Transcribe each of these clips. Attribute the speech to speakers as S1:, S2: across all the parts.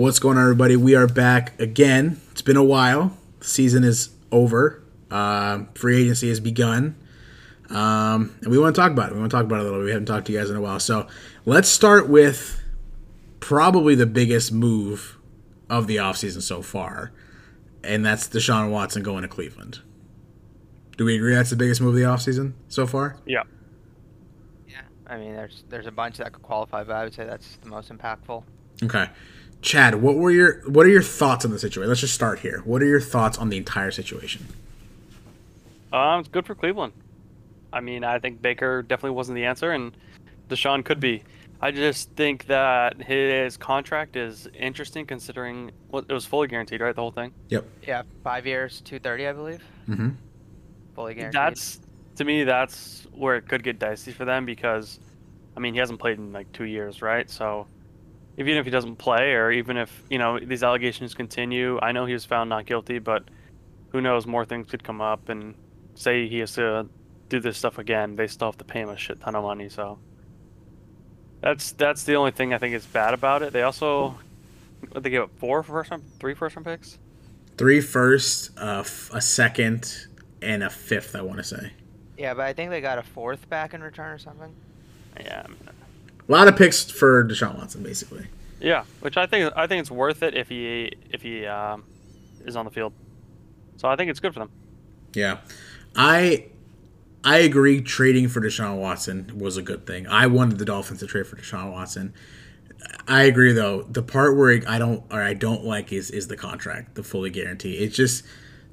S1: What's going on, everybody? We are back again. It's been a while. season is over. Uh, free agency has begun. Um, and we want to talk about it. We want to talk about it a little. Bit. We haven't talked to you guys in a while. So let's start with probably the biggest move of the offseason so far, and that's Deshaun Watson going to Cleveland. Do we agree that's the biggest move of the offseason so far?
S2: Yeah.
S3: Yeah, I mean, there's there's a bunch that could qualify, but I would say that's the most impactful.
S1: Okay. Chad, what were your what are your thoughts on the situation? Let's just start here. What are your thoughts on the entire situation?
S2: Um, it's good for Cleveland. I mean, I think Baker definitely wasn't the answer, and Deshaun could be. I just think that his contract is interesting considering well, it was fully guaranteed, right? The whole thing.
S1: Yep.
S3: Yeah, five years, two thirty, I believe.
S1: Mm-hmm.
S3: Fully guaranteed.
S2: That's to me, that's where it could get dicey for them because, I mean, he hasn't played in like two years, right? So, even if he doesn't play, or even if you know these allegations continue, I know he was found not guilty, but who knows? More things could come up, and say he has to do this stuff again, they still have to pay him a shit ton of money. So that's that's the only thing I think is bad about it. They also what, they gave up four first round, three first round picks.
S1: Three first, uh, f- a second, and a fifth. I want to say.
S3: yeah, but I think they got a fourth back in return or something.
S2: Yeah, I mean,
S1: A lot of picks for Deshaun Watson, basically.
S2: yeah, which I think I think it's worth it if he if he um, is on the field. So I think it's good for them.
S1: Yeah, I I agree. Trading for Deshaun Watson was a good thing. I wanted the Dolphins to trade for Deshaun Watson. I agree, though. The part where I don't or I don't like is is the contract, the fully guarantee. It's just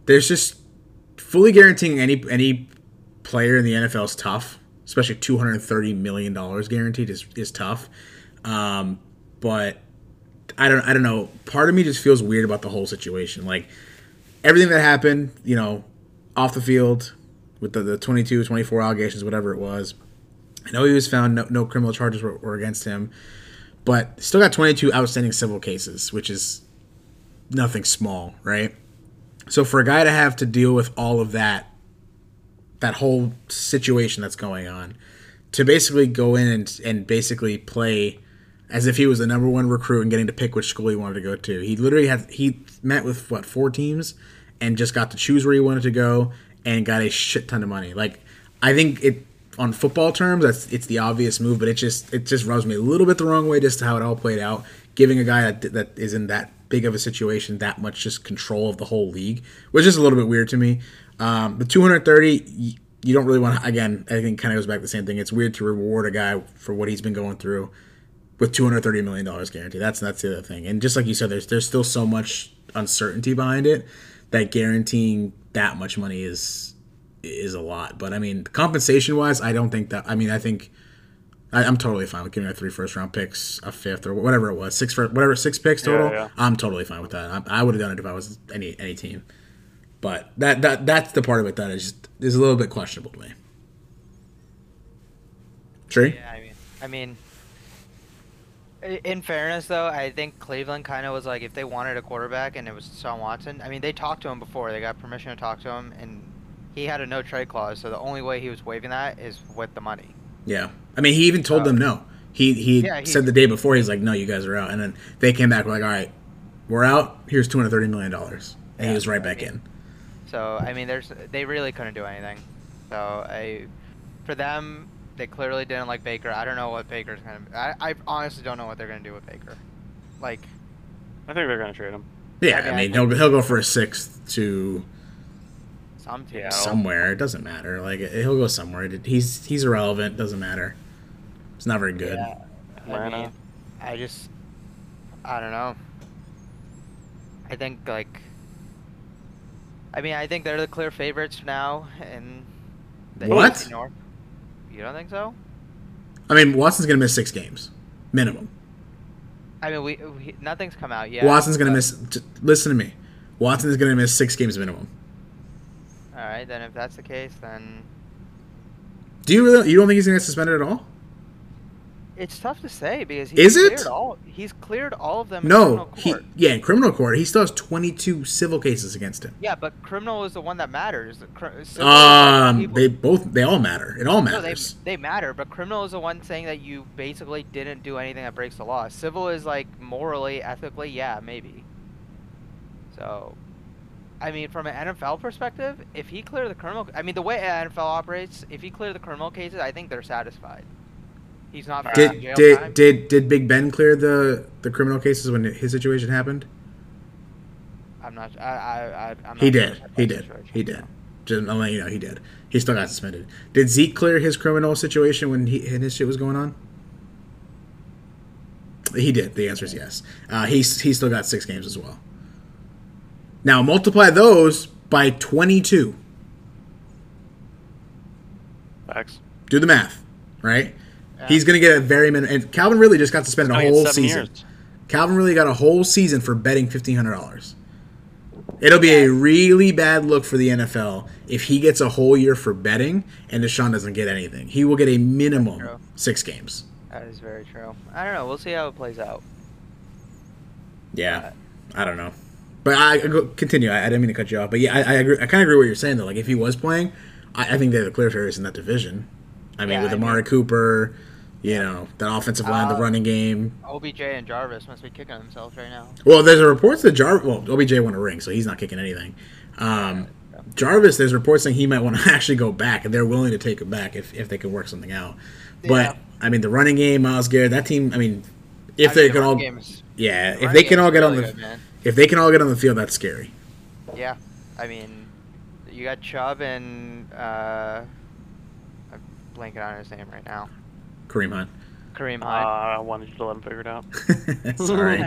S1: there's just fully guaranteeing any any player in the NFL is tough, especially two hundred thirty million dollars guaranteed is is tough. Um, but I don't I don't know. Part of me just feels weird about the whole situation. Like everything that happened, you know, off the field with the, the 22, 24 allegations, whatever it was. I know he was found, no, no criminal charges were, were against him, but still got 22 outstanding civil cases, which is nothing small, right? So for a guy to have to deal with all of that, that whole situation that's going on, to basically go in and, and basically play as if he was the number one recruit and getting to pick which school he wanted to go to. He literally had he met with what four teams and just got to choose where he wanted to go and got a shit ton of money. Like I think it on football terms, that's it's the obvious move, but it just it just rubs me a little bit the wrong way just how it all played out. Giving a guy that that is in that big of a situation that much just control of the whole league which is a little bit weird to me. Um, the 230, you don't really want to. Again, I think kind of goes back to the same thing. It's weird to reward a guy for what he's been going through with 230 million dollars guarantee. That's that's the other thing. And just like you said, there's there's still so much uncertainty behind it that guaranteeing that much money is is a lot. But I mean, compensation wise, I don't think that. I mean, I think I, am totally fine with giving her three first round picks, a fifth, or whatever it was, six for whatever six picks total.
S2: Yeah, yeah.
S1: I'm totally fine with that. I, I would have done it if I was any any team. But that that that's the part of it that is just is a little bit questionable to me. Tree?
S3: Yeah, I mean, I mean, in fairness though, I think Cleveland kind of was like if they wanted a quarterback and it was Deshaun Watson. I mean, they talked to him before. They got permission to talk to him, and he had a no trade clause. So the only way he was waiving that is with the money.
S1: Yeah. I mean, he even told
S3: Uh,
S1: them no. He he
S3: yeah, he-
S1: said the day before he's like, no, you guys are out, and then they came back like, all right, we're out. Here's 230 million dollars, and he was right
S3: I
S1: back
S3: mean-
S1: in.
S3: So I mean, there's they really couldn't do anything. So I, for them, they clearly didn't like Baker. I don't know what Baker's gonna. I, I honestly don't know what they're gonna do with Baker. Like,
S2: I think they're gonna trade him.
S1: Yeah,
S3: I
S1: I
S3: mean,
S1: mean, he'll he'll go for a sixth to
S3: some teams.
S2: Yeah.
S1: somewhere. It doesn't matter. Like he'll go somewhere. He's he's irrelevant. Doesn't matter. It's not very good.
S3: Yeah. I
S2: Atlanta.
S3: mean, I just, I don't know. I think like, I mean, I think they're the clear favorites now, and
S1: What?
S3: North. You don't think so?
S1: I mean, Watson's gonna miss six games minimum.
S3: I mean, we, we nothing's come out yet.
S1: Watson's gonna miss. j- Listen to me. Watson's gonna miss six games minimum.
S3: All right, then if that's the case, then
S1: Do you really? You don't think he's gonna get suspended at all?
S3: It's tough to say because he's Is
S1: it?
S3: cleared all he's cleared all of them. in
S1: No, he yeah, in criminal court, he still has 22 civil cases against him.
S3: Yeah, but criminal is the one that matters. Civil
S1: Um, they both they all matter. It all
S3: No, they,
S1: matters.
S3: they matter, but criminal is the one saying that you basically didn't do anything that breaks the law. Civil is like morally, ethically, yeah, maybe. So, I mean, from an NFL perspective, if he cleared the criminal, I mean, the way NFL operates, if he cleared the criminal cases, I think they're satisfied. He's not facing
S1: Did
S3: jail
S1: did
S3: time.
S1: did did Big Ben clear the the criminal cases when his situation happened?
S3: I'm not. I. I. I I'm not
S1: He
S3: sure
S1: did.
S3: about
S1: He did.
S3: situation,
S1: He did.
S3: so.
S1: Just I'm letting you know he did. He still got suspended. Did Zeke clear his criminal situation when he and his shit was going on? He did. The answer is yes. Uh, he's he still got six games as well. Now multiply those by 22.
S2: Facts.
S1: Do the math, right?
S3: Yeah.
S1: He's gonna get a very minimum. And Calvin really just got suspended a
S2: I mean,
S1: whole season.
S2: years.
S1: Calvin really got a whole season for betting fifteen hundred dollars. It'll be a really bad look for the NFL if he gets a whole year for betting and Deshaun doesn't get anything. He will get a minimum six games.
S3: That is very true. I don't know. We'll see how it plays out.
S1: Yeah, I don't know, but I continue. I, I didn't mean to cut you off, but yeah, I, I agree. I kind of agree with what you're saying though. Like if he was playing, I, I think they're the clear favorites in that division. I mean,
S3: Yeah,
S1: with Amari Cooper, you know, that offensive line, the
S3: Uh,
S1: running game.
S3: OBJ and Jarvis must be kicking themselves right now.
S1: Well, there's a reports that Jar. Well, OBJ won a ring, so he's not kicking anything. Um, Jarvis, there's reports saying he might want to actually go back, and they're willing to take him back if, if they can work something out.
S3: Yeah.
S1: But I mean, the running game, Myles Garrett, that team. I mean, if
S3: I
S1: they
S3: the
S1: can all, yeah, if they can all get on the,
S3: good.
S1: If they can all get on the field, that's scary.
S3: Yeah, I mean, you got Chubb and uh, I'm blanking on his name right now.
S1: Kareem Hunt.
S3: Kareem
S2: Uh,
S3: Hunt.
S2: I wanted you to let him figure it out.
S1: Sorry.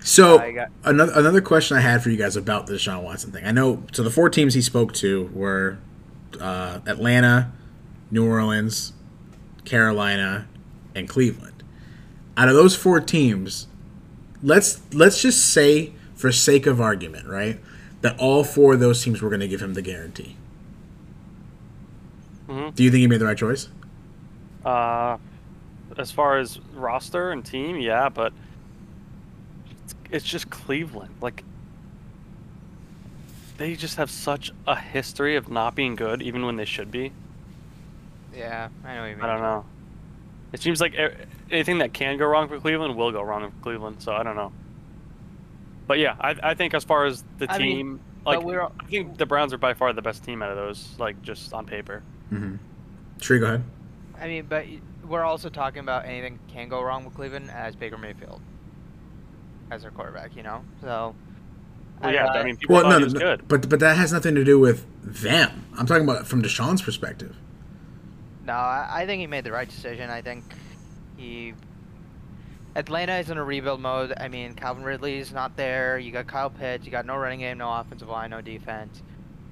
S1: So
S3: I got-
S1: another another question I had for you guys about the Deshaun Watson thing. I know so the four teams he spoke to were uh, Atlanta, New Orleans, Carolina, and Cleveland. Out of those four teams, let's let's just say for sake of argument, right, that all four of those teams were going to give him the guarantee.
S2: Mhm.
S1: Do you think he made the right choice?
S2: Uh, as far as roster and team, yeah, but it's, it's just Cleveland. Like they just have such a history of not being good, even when they should be.
S3: yeah, I know what you mean.
S2: I don't know. It seems like anything that can go wrong for Cleveland will go wrong for Cleveland. So I don't know. But yeah, I, I think as far as the
S3: I
S2: team,
S3: but
S2: like
S3: we're-
S2: I think the Browns are by far the best team out of those. Like just on paper.
S1: Mm-hmm. Tree, go ahead.
S3: I mean, but we're also talking about anything can go wrong with Cleveland as Baker Mayfield as their quarterback, you know. So.
S2: Well, yeah,
S3: don't
S2: I mean, people
S1: Well, no, no,
S2: good.
S1: but but that has nothing to do with them. I'm talking about from Deshaun's perspective.
S3: No, I, think he made the right decision. I think he. Atlanta is in a rebuild mode. I mean, Calvin Ridley's not there. You got Kyle Pitts. You got no running game, no offensive line, no defense.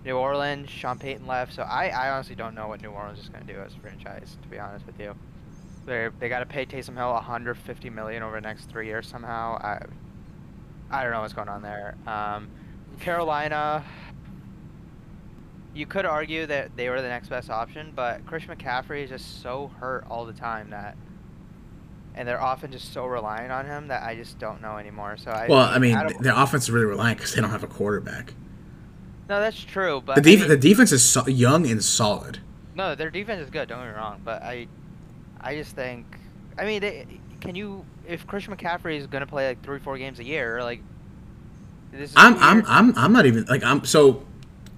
S3: New Orleans, Sean Payton left. So I, I honestly don't know what New Orleans is going to do as a franchise. To be honest with you, they they got to pay Taysom Hill 150 million over the next three years somehow. I I don't know what's going on there. Um, Carolina. You could argue that they were the next best option, but Christian McCaffrey is just so hurt all the time that, and they're often just so reliant on him that I just don't know anymore. So I
S1: Well, I mean,
S3: don't-
S1: their offense is really reliant because they don't have a quarterback.
S3: no, that's true, but
S1: The,
S3: I mean-
S1: the defense is so- young and solid.
S3: no, their defense is good. Don't get me wrong, but I, I just think, I mean, they, can you if Christian McCaffrey is gonna play like three, four games a year, like this is
S1: I'm I'm I'm I'm not even like I'm so.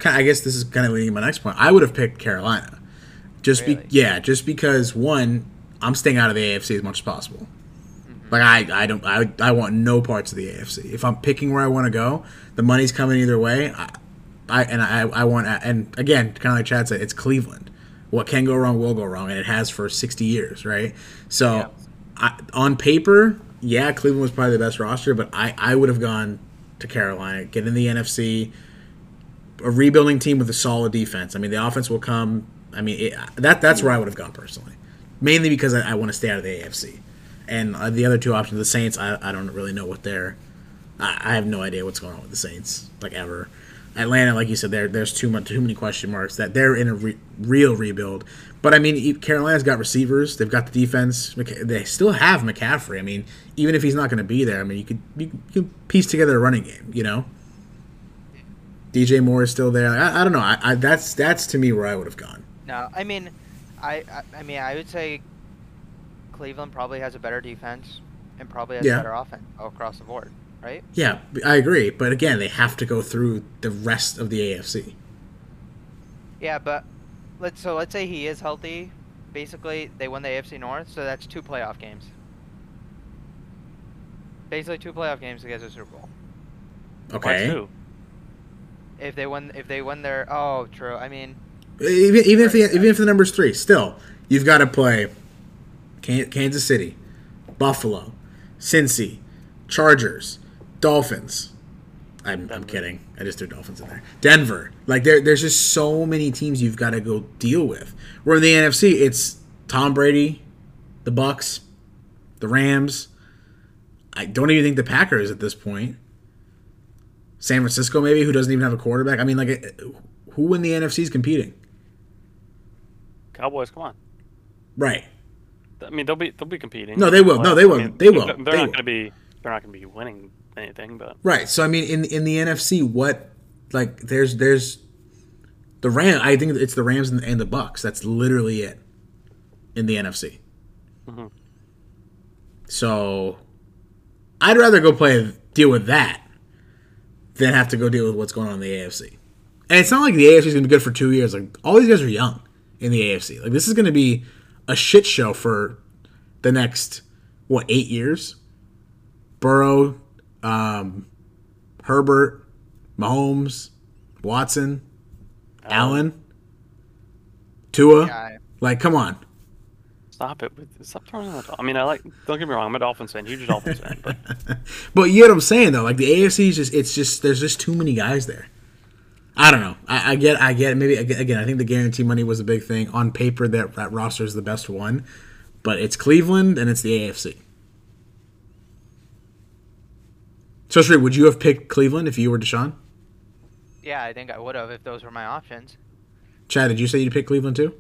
S1: I guess this is kind of leading to my next point. I would have picked Carolina, just
S3: Really?
S1: be yeah, just because one, I'm staying out of the AFC as much as possible.
S3: Mhm.
S1: Like I, I don't I, I want no parts of the AFC. If I'm picking where I want to go, the money's coming either way. I, I and I, I want and again, kind of like Chad said, it's Cleveland. What can go wrong will go wrong, and it has for 60 years, right? So,
S3: Yeah.
S1: I, on paper, yeah, Cleveland was probably the best roster, but I, I would have gone to Carolina, get in the NFC, a rebuilding team with a solid defense. I mean, the offense will come. I mean, it, that that's where I would have gone personally, mainly because I, I want to stay out of the AFC. And uh, the other two options, the Saints, I, I don't really know what they're. I, I have no idea what's going on with the Saints, like ever. Atlanta, like you said, there there's too much too many question marks that they're in a re- real rebuild. But I mean, Carolina's got receivers. They've got the defense. They still have McCaffrey. I mean, even if he's not going to be there, I mean, you could you could piece together a running game. You know, DJ Moore is still there. I, I don't know. I, I that's that's to me where I would have gone.
S3: No, I mean, I, I mean I would say Cleveland probably has a better defense and probably has
S1: Yeah.
S3: a better offense all across the board, right?
S1: Yeah, I agree. But again, they have to go through the rest of the AFC.
S3: Yeah, but let's so let's say he is healthy. Basically, they won the AFC North, so that's two playoff games. Basically, two playoff games to get to the Super Bowl.
S1: Okay.
S2: Two?
S3: If they win, if they win their, oh, true. I mean,
S1: Even, even if the, even if the number's three, still you've got to play Kansas City, Buffalo, Cincy, Chargers, Dolphins. I'm, I'm kidding. I just threw Dolphins in there. Denver. Like there, there's just so many teams you've got to go deal with. Where in the NFC, it's Tom Brady, the Bucs, the Rams. I don't even think the Packers at this point. San Francisco, maybe, who doesn't even have a quarterback. I mean, like, who in the NFC is competing?
S2: Cowboys, come on.
S1: Right.
S2: I mean, they'll be they'll be competing.
S1: No, they will. No, they
S2: I
S1: will.
S2: mean,
S1: They will.
S2: They're
S1: They
S2: not going to be. They're not going to be winning anything, but
S1: Right. So I mean, in in the NFC, what like there's there's the Ram. I think it's the Rams and, and the Bucs. That's literally it in the NFC.
S2: Mhm.
S1: So I'd rather go play deal with that than have to go deal with what's going on in the AFC. And it's not like the AFC is going to be good for two years. Like all these guys are young in the AFC. Like this is going to be a shit show for the next what eight years. Burrow, um, Herbert, Mahomes, Watson, Allen, Tua.
S3: yeah,
S1: Like, come on.
S2: Stop it. With, stop throwing on the. Dol- I mean, I like. Don't get me wrong. I'm a Dolphins fan, huge Dolphins fan, but
S1: But you get what I'm saying though. Like the AFC is just it's just there's just too many guys there. I don't know. I, I get I get maybe again I think the guarantee money was a big thing on paper that that roster is the best one, but it's Cleveland and it's the AFC. So Sri, would you have picked Cleveland if you were Deshaun?
S3: yeah, I think I would have if those were my options.
S1: Chad, did you say you'd pick Cleveland too?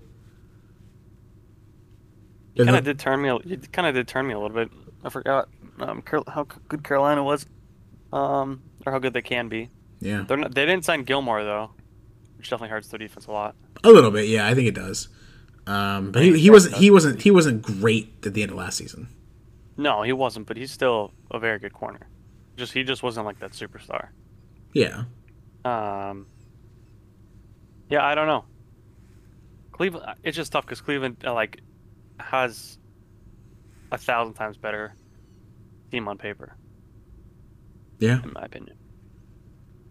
S2: It kind of did turn me. a- It kind of did turn me a little bit. I forgot um, how good Carolina was, um, or how good they can be.
S1: Yeah,
S2: They're not, they didn't sign Gilmore though, which definitely hurts their defense a lot.
S1: a little bit. Yeah, I think it does. Um, but he, he wasn't he wasn't he wasn't great at the end of last season.
S2: No, he wasn't, but he's still a very good corner. Just he just wasn't like that superstar.
S1: Yeah,
S2: Um, yeah, I don't know. Cleveland, it's just tough because Cleveland uh, like has a thousand times better team on paper,
S1: yeah,
S2: in my opinion.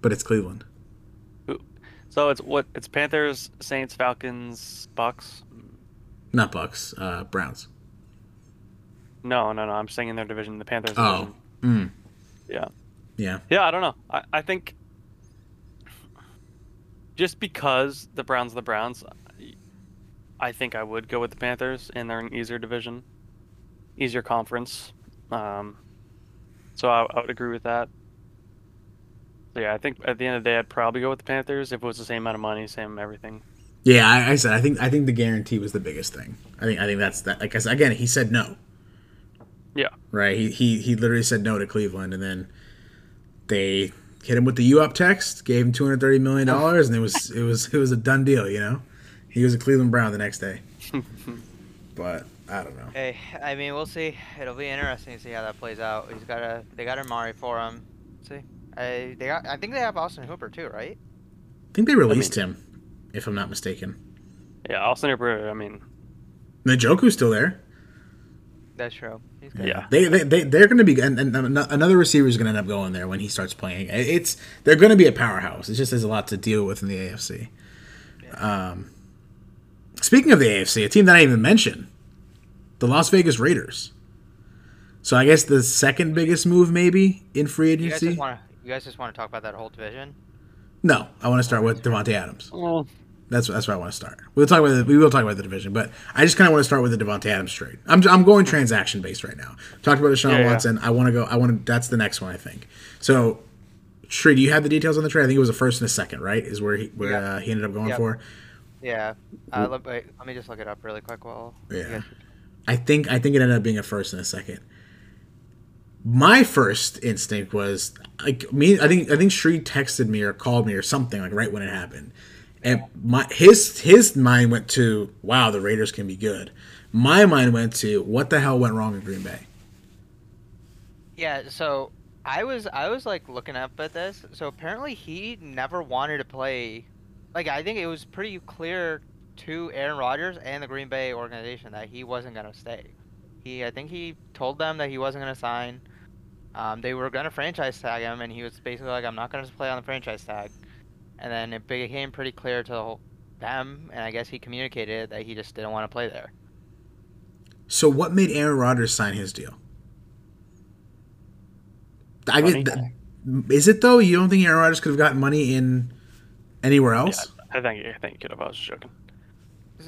S1: but it's Cleveland.
S2: So it's what it's Panthers, Saints, Falcons, Bucs.
S1: Not Bucs, uh, Browns.
S2: No, no, no. I'm saying in their division, the Panthers.
S1: Oh, mm,
S2: Yeah,
S1: yeah.
S2: yeah. I don't know. I, I think just because the Browns, are the Browns, I think I would go with the Panthers, and they're an easier division, easier conference. Um, so I, I would agree with that. So yeah, I think at the end of the day, I'd probably go with the Panthers if it was the same amount of money, same everything.
S1: Yeah, I, I said I think I think the guarantee was the biggest thing. I think I think that's that. Like I said, again, he said no.
S2: Yeah.
S1: Right. He he he literally said no to Cleveland, and then they hit him with the U up text, gave him two hundred thirty million dollars, and it was it was it was a done deal. You know, he was a Cleveland Brown the next day. but I don't know.
S3: Hey, I mean, we'll see. It'll be interesting to see how that plays out. He's got a, they got Amari for him. see, I they got, I think they have Austin Hooper too, right?
S1: I think they released him, if I'm not mistaken.
S2: Yeah, Austin Hooper. I mean,
S1: Njoku's still there.
S3: That's true.
S2: Yeah.
S1: They, they, they they're going to be and, and another receiver is going to end up going there when he starts playing. It's they're going to be a powerhouse. It's just there's a lot to deal with in the AFC. Um, speaking of the AFC, a team that I didn't even mentioned, the Las Vegas Raiders. So I guess the second biggest move maybe in free agency.
S3: just want to, you guys just want to talk about that whole division?
S1: No, I want to start with Davante Adams.
S2: well,
S1: That's that's where I want to start. We'll talk about the, we will talk about the division, but I just kind of want to start with the Davante Adams trade. I'm I'm going transaction based right now. Talked about Deshaun
S2: Yeah, yeah.
S1: Watson. I want to go. I want to. That's the next one I think. So Tree, do you have the details on the trade? I think it was a first and a second, right? Is where he where
S3: Yeah.
S1: uh, he ended up going
S3: Yep.
S1: for.
S3: Yeah. Uh, let, wait, let me just look it up really quick. While
S1: Yeah. I think I think it ended up being a first and a second. My first instinct was like me. I think I think Shree texted me or called me or something like right when it happened, and my his his mind went to wow the Raiders can be good. My mind went to what the hell went wrong in Green Bay.
S3: Yeah, so I was I was like looking up at this. So apparently he never wanted to play. Like I think it was pretty clear to Aaron Rodgers and the Green Bay organization that he wasn't gonna stay. He I think he told them that he wasn't gonna sign. Um, they were gonna franchise tag him, and he was basically like, "I'm not gonna play on the franchise tag." And then it became pretty clear to them, and I guess he communicated that he just didn't want to play there.
S1: So what made Aaron Rodgers sign his deal? I
S2: Money.
S1: get. Is it though? You don't think Aaron Rodgers could have gotten money in anywhere
S2: Yeah,
S1: else?
S2: I think I think you could have. I was joking.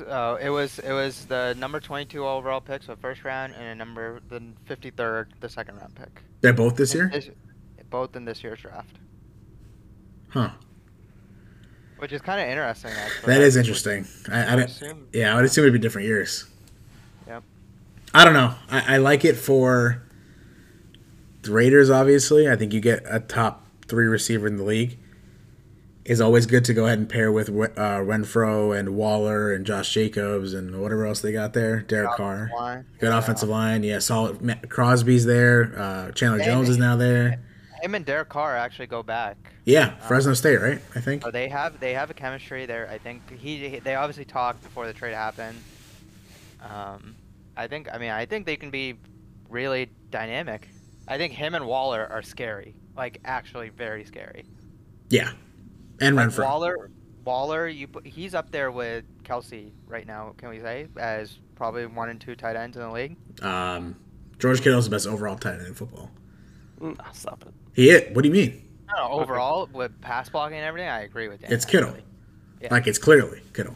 S3: Oh, it was it was the number 22 overall pick, so first round, and a number the 53rd, the second round pick.
S1: They're both this year,
S3: This- both in this year's draft,
S1: huh?
S3: which is kind of interesting. Actually,
S1: That
S3: I
S1: is
S3: would-
S1: interesting. I, I
S3: assume-
S1: yeah, I would assume it'd be different years.
S3: Yep.
S1: I don't know. I, I like it for the Raiders. Obviously, I think you get a top three receiver in the league. Is always good to go ahead and pair with uh, Renfrow and Waller and Josh Jacobs and whatever else they got there. Derek Carr.
S3: Line.
S1: Good
S3: Yeah.
S1: offensive line. Yeah, solid. Maxx Crosby's there. Uh, Chandler
S3: And-
S1: Jones is now there.
S3: Him and Derek Carr actually go back.
S1: Yeah, Fresno State, right? I think.
S3: They have they have a chemistry there. I think he he- they obviously talked before the trade happened. Um, I think I mean I think they can be really dynamic. I think him and Waller are scary, like actually very scary.
S1: Yeah, and
S3: Like
S1: Renfrow.
S3: Waller, Waller, you he's up there with Kelce right now. Can we say as probably one and two tight ends in the league?
S1: Um, George Kittle's the best overall tight end in football.
S2: Mm, stop it.
S1: He is. What do you mean?
S3: No, no, overall with pass blocking and everything, I agree with you.
S1: It's Kittle.
S3: actually. Yeah.
S1: Like it's clearly Kittle.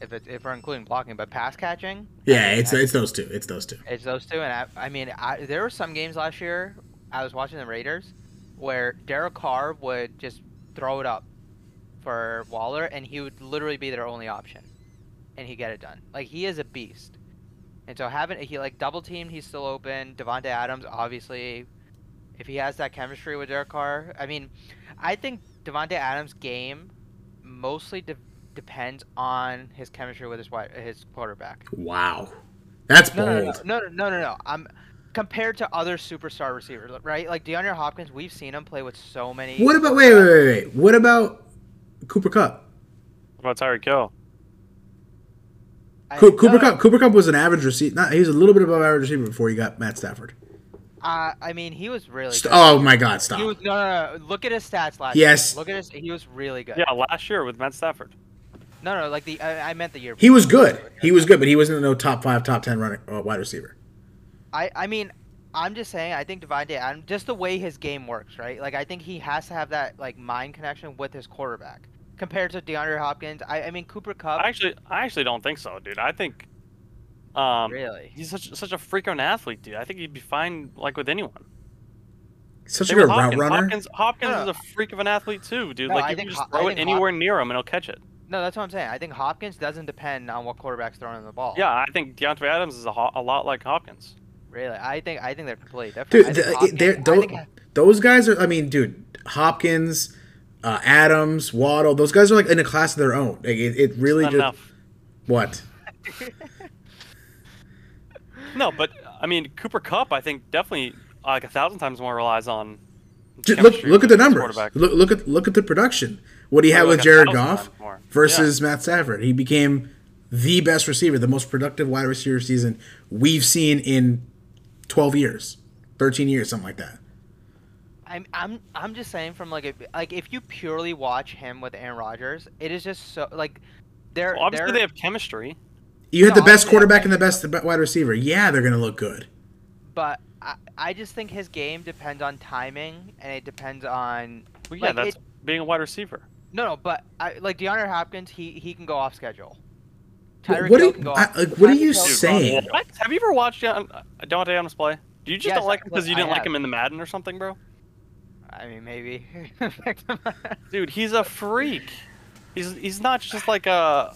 S3: If it, if we're including blocking, but pass catching,
S1: Yeah, it's
S3: I-
S1: it's those two. It's those two.
S3: It's those two, and I, I mean, I, there were some games last year. I was watching the Raiders where Derek Carr would just throw it up for Waller, and he would literally be their only option, and he get it done. Like he is a beast, and so having he like double teamed, he's still open. Davante Adams, obviously, if he has that chemistry with Derek Carr, I mean, I think Davante Adams' game mostly de- depends on his chemistry with his his quarterback.
S1: Wow, that's
S3: No, no,
S1: bold.
S3: no, no, no, no, no. I'm compared to other superstar receivers, right? Like DeAndre Hopkins, we've seen him play with so many.
S1: What about wait, wait, wait, wait? What about Cooper Kupp?
S2: What about Tyreek Hill?
S1: Co- Cooper Kupp. Cooper Kupp was an average receiver. Not he was a little bit above average receiver before he got Matt Stafford.
S3: Uh, I mean, he was really.
S1: St-
S3: good.
S1: oh my God!
S3: He
S1: Stop.
S3: was no, no, no. Look at his stats last
S1: Yes.
S3: year. Look at his. He was really good.
S2: Yeah, last year with Matt Stafford.
S3: No, no, like the. I, I meant the year.
S1: He was good. He was good, but he wasn't no top five, top ten running uh, wide receiver.
S3: I, I mean, I'm just saying. I think Davante Adams, just the way his game works, right? Like, I think he has to have that like mind connection with his quarterback. Compared to DeAndre Hopkins, I, I mean Cooper Kupp.
S2: I actually, I actually don't think so, dude. I think, um,
S3: really.
S2: he's such such a freak of an athlete, dude. I think he'd be fine like with anyone.
S1: Such a
S2: Same
S1: good
S2: with
S1: route runner.
S2: Hopkins, Hopkins
S3: No,
S2: is a freak of an athlete too, dude.
S3: No, I
S2: like you
S3: think
S2: can just throw it
S3: think
S2: anywhere near him and he'll catch it.
S3: No, that's what I'm saying. I think Hopkins doesn't depend on what quarterback's throwing him the ball.
S2: Yeah, I think DeAndre Adams is a, ho- a lot like Hopkins.
S3: Really, I think I think they're completely different.
S1: Dude,
S3: I think Hopkins-
S1: they're-
S3: I
S1: those,
S3: think-
S1: those guys are. I mean, dude, Hopkins, uh, Adams, Waddle. Those guys are like in a class of their own. Like, it, it really
S2: Not
S1: just
S2: enough.
S1: what?
S2: No, but I mean Cooper Kupp, I think definitely like a thousand times more relies on.
S1: Just look look at the
S2: with his
S1: numbers. Look look at look at the production. What he had
S2: Like
S1: with Jared Goff
S2: times more.
S1: versus Matt Stafford. He became the best receiver, the most productive wide receiver season we've seen in 12 years, 13 years, something like that.
S3: I'm I'm I'm just saying from like a, like if you purely watch him with Aaron Rodgers, it is just so like they're
S2: Well, obviously
S3: they're,
S2: they have chemistry.
S1: You had
S3: No,
S1: the best quarterback and the best wide receiver. Yeah, they're going to look good.
S3: but I, I just think his game depends on timing and it depends on
S2: Well, yeah,
S3: Like,
S2: that's
S3: it-
S2: being a wide receiver.
S3: no no but I, like DeAndre Hopkins he he can go off schedule.
S1: What-
S3: Tyreek
S1: what
S3: Hill
S1: are-
S3: can go
S1: I- like, what are you
S3: Hill can go off
S1: saying?
S2: What? Have you ever watched Deont- uh, Deontay Adams play? Do you just
S3: Yes,
S2: don't like him because you didn't like him in the Madden or something, bro?
S3: I mean, maybe.
S2: Dude, he's a freak. He's he's not just like a.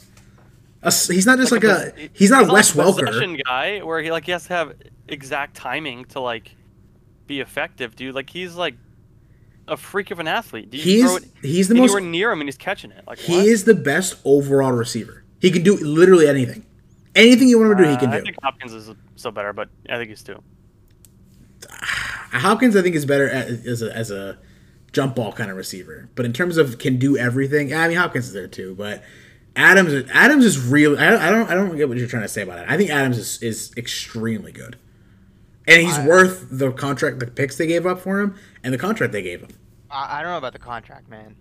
S1: he's not just like, a,
S2: pos-
S1: he's not a Wes
S2: like
S1: Welker.
S2: possession guy where he like he has to have exact timing to like be effective, dude. Like he's like a freak of an athlete. Do you
S1: He's
S2: throw it
S1: he's the most
S2: near him and he's catching it? Like
S1: he
S2: what?
S1: is the best overall receiver. He can do literally anything. Anything you want him to do, he
S2: Uh,
S1: can
S2: I
S1: do.
S2: I think Hopkins is still better, but I think he's too.
S1: Hopkins, I think, is better at, as a as a jump ball kind of receiver. But in terms of can do everything, I mean Hopkins is there too. But Adams, Adams is really. I don't, I don't, I don't get what you're trying to say about it. I think Adams is, is extremely good, and he's
S3: I-
S1: worth the contract, the picks they gave up for him, and the contract they gave him.
S3: I, I don't know about the contract, man.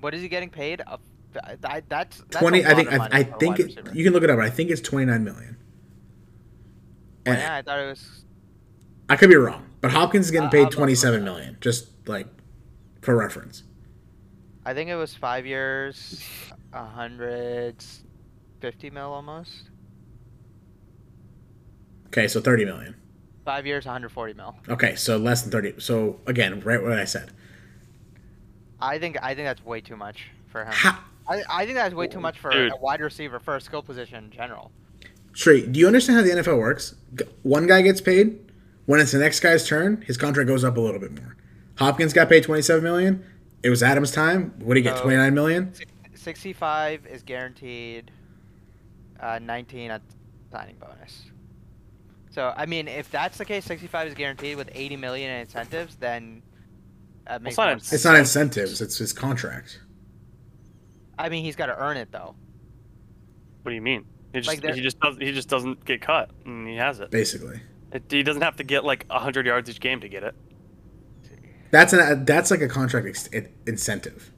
S3: What is he getting paid? Uh, th- that's, that's
S1: Twenty. I think. I, I think it, you can look it up. But I think it's twenty nine million. And
S3: yeah, I thought it was.
S1: I could be wrong, but Hopkins is getting
S3: I-
S1: paid twenty seven million. Just like for reference.
S3: I think it was five years, a hundred fifty mil almost.
S1: Okay, so thirty million.
S3: Five years, 140 mil.
S1: Okay, so less than thirty. So again, right what I said.
S3: I think I think that's way too much for him.
S1: Ha-
S3: I, I think that's way too much for
S2: Dude.
S3: a wide receiver for a skill position in general.
S1: Straight. Do you understand how the NFL works? One guy gets paid. When it's the next guy's turn, his contract goes up a little bit more. Hopkins got paid twenty seven million. It was Adams' time. What did he get?
S3: So-
S1: Twenty nine million.
S3: 65 is guaranteed. Uh, 19 at signing bonus. So I mean, if that's the case, 65 is guaranteed with 80 million in incentives, then that makes
S2: not
S3: more
S2: in-
S3: sense.
S1: It's not incentives. It's his contract.
S3: I mean, he's got to earn it though.
S2: What do you mean? He just
S3: Like
S2: he just does he just doesn't get cut and he has it.
S1: Basically,
S2: it he doesn't have to get like hundred yards each game to get it.
S1: that's an that's like a contract ex- incentive.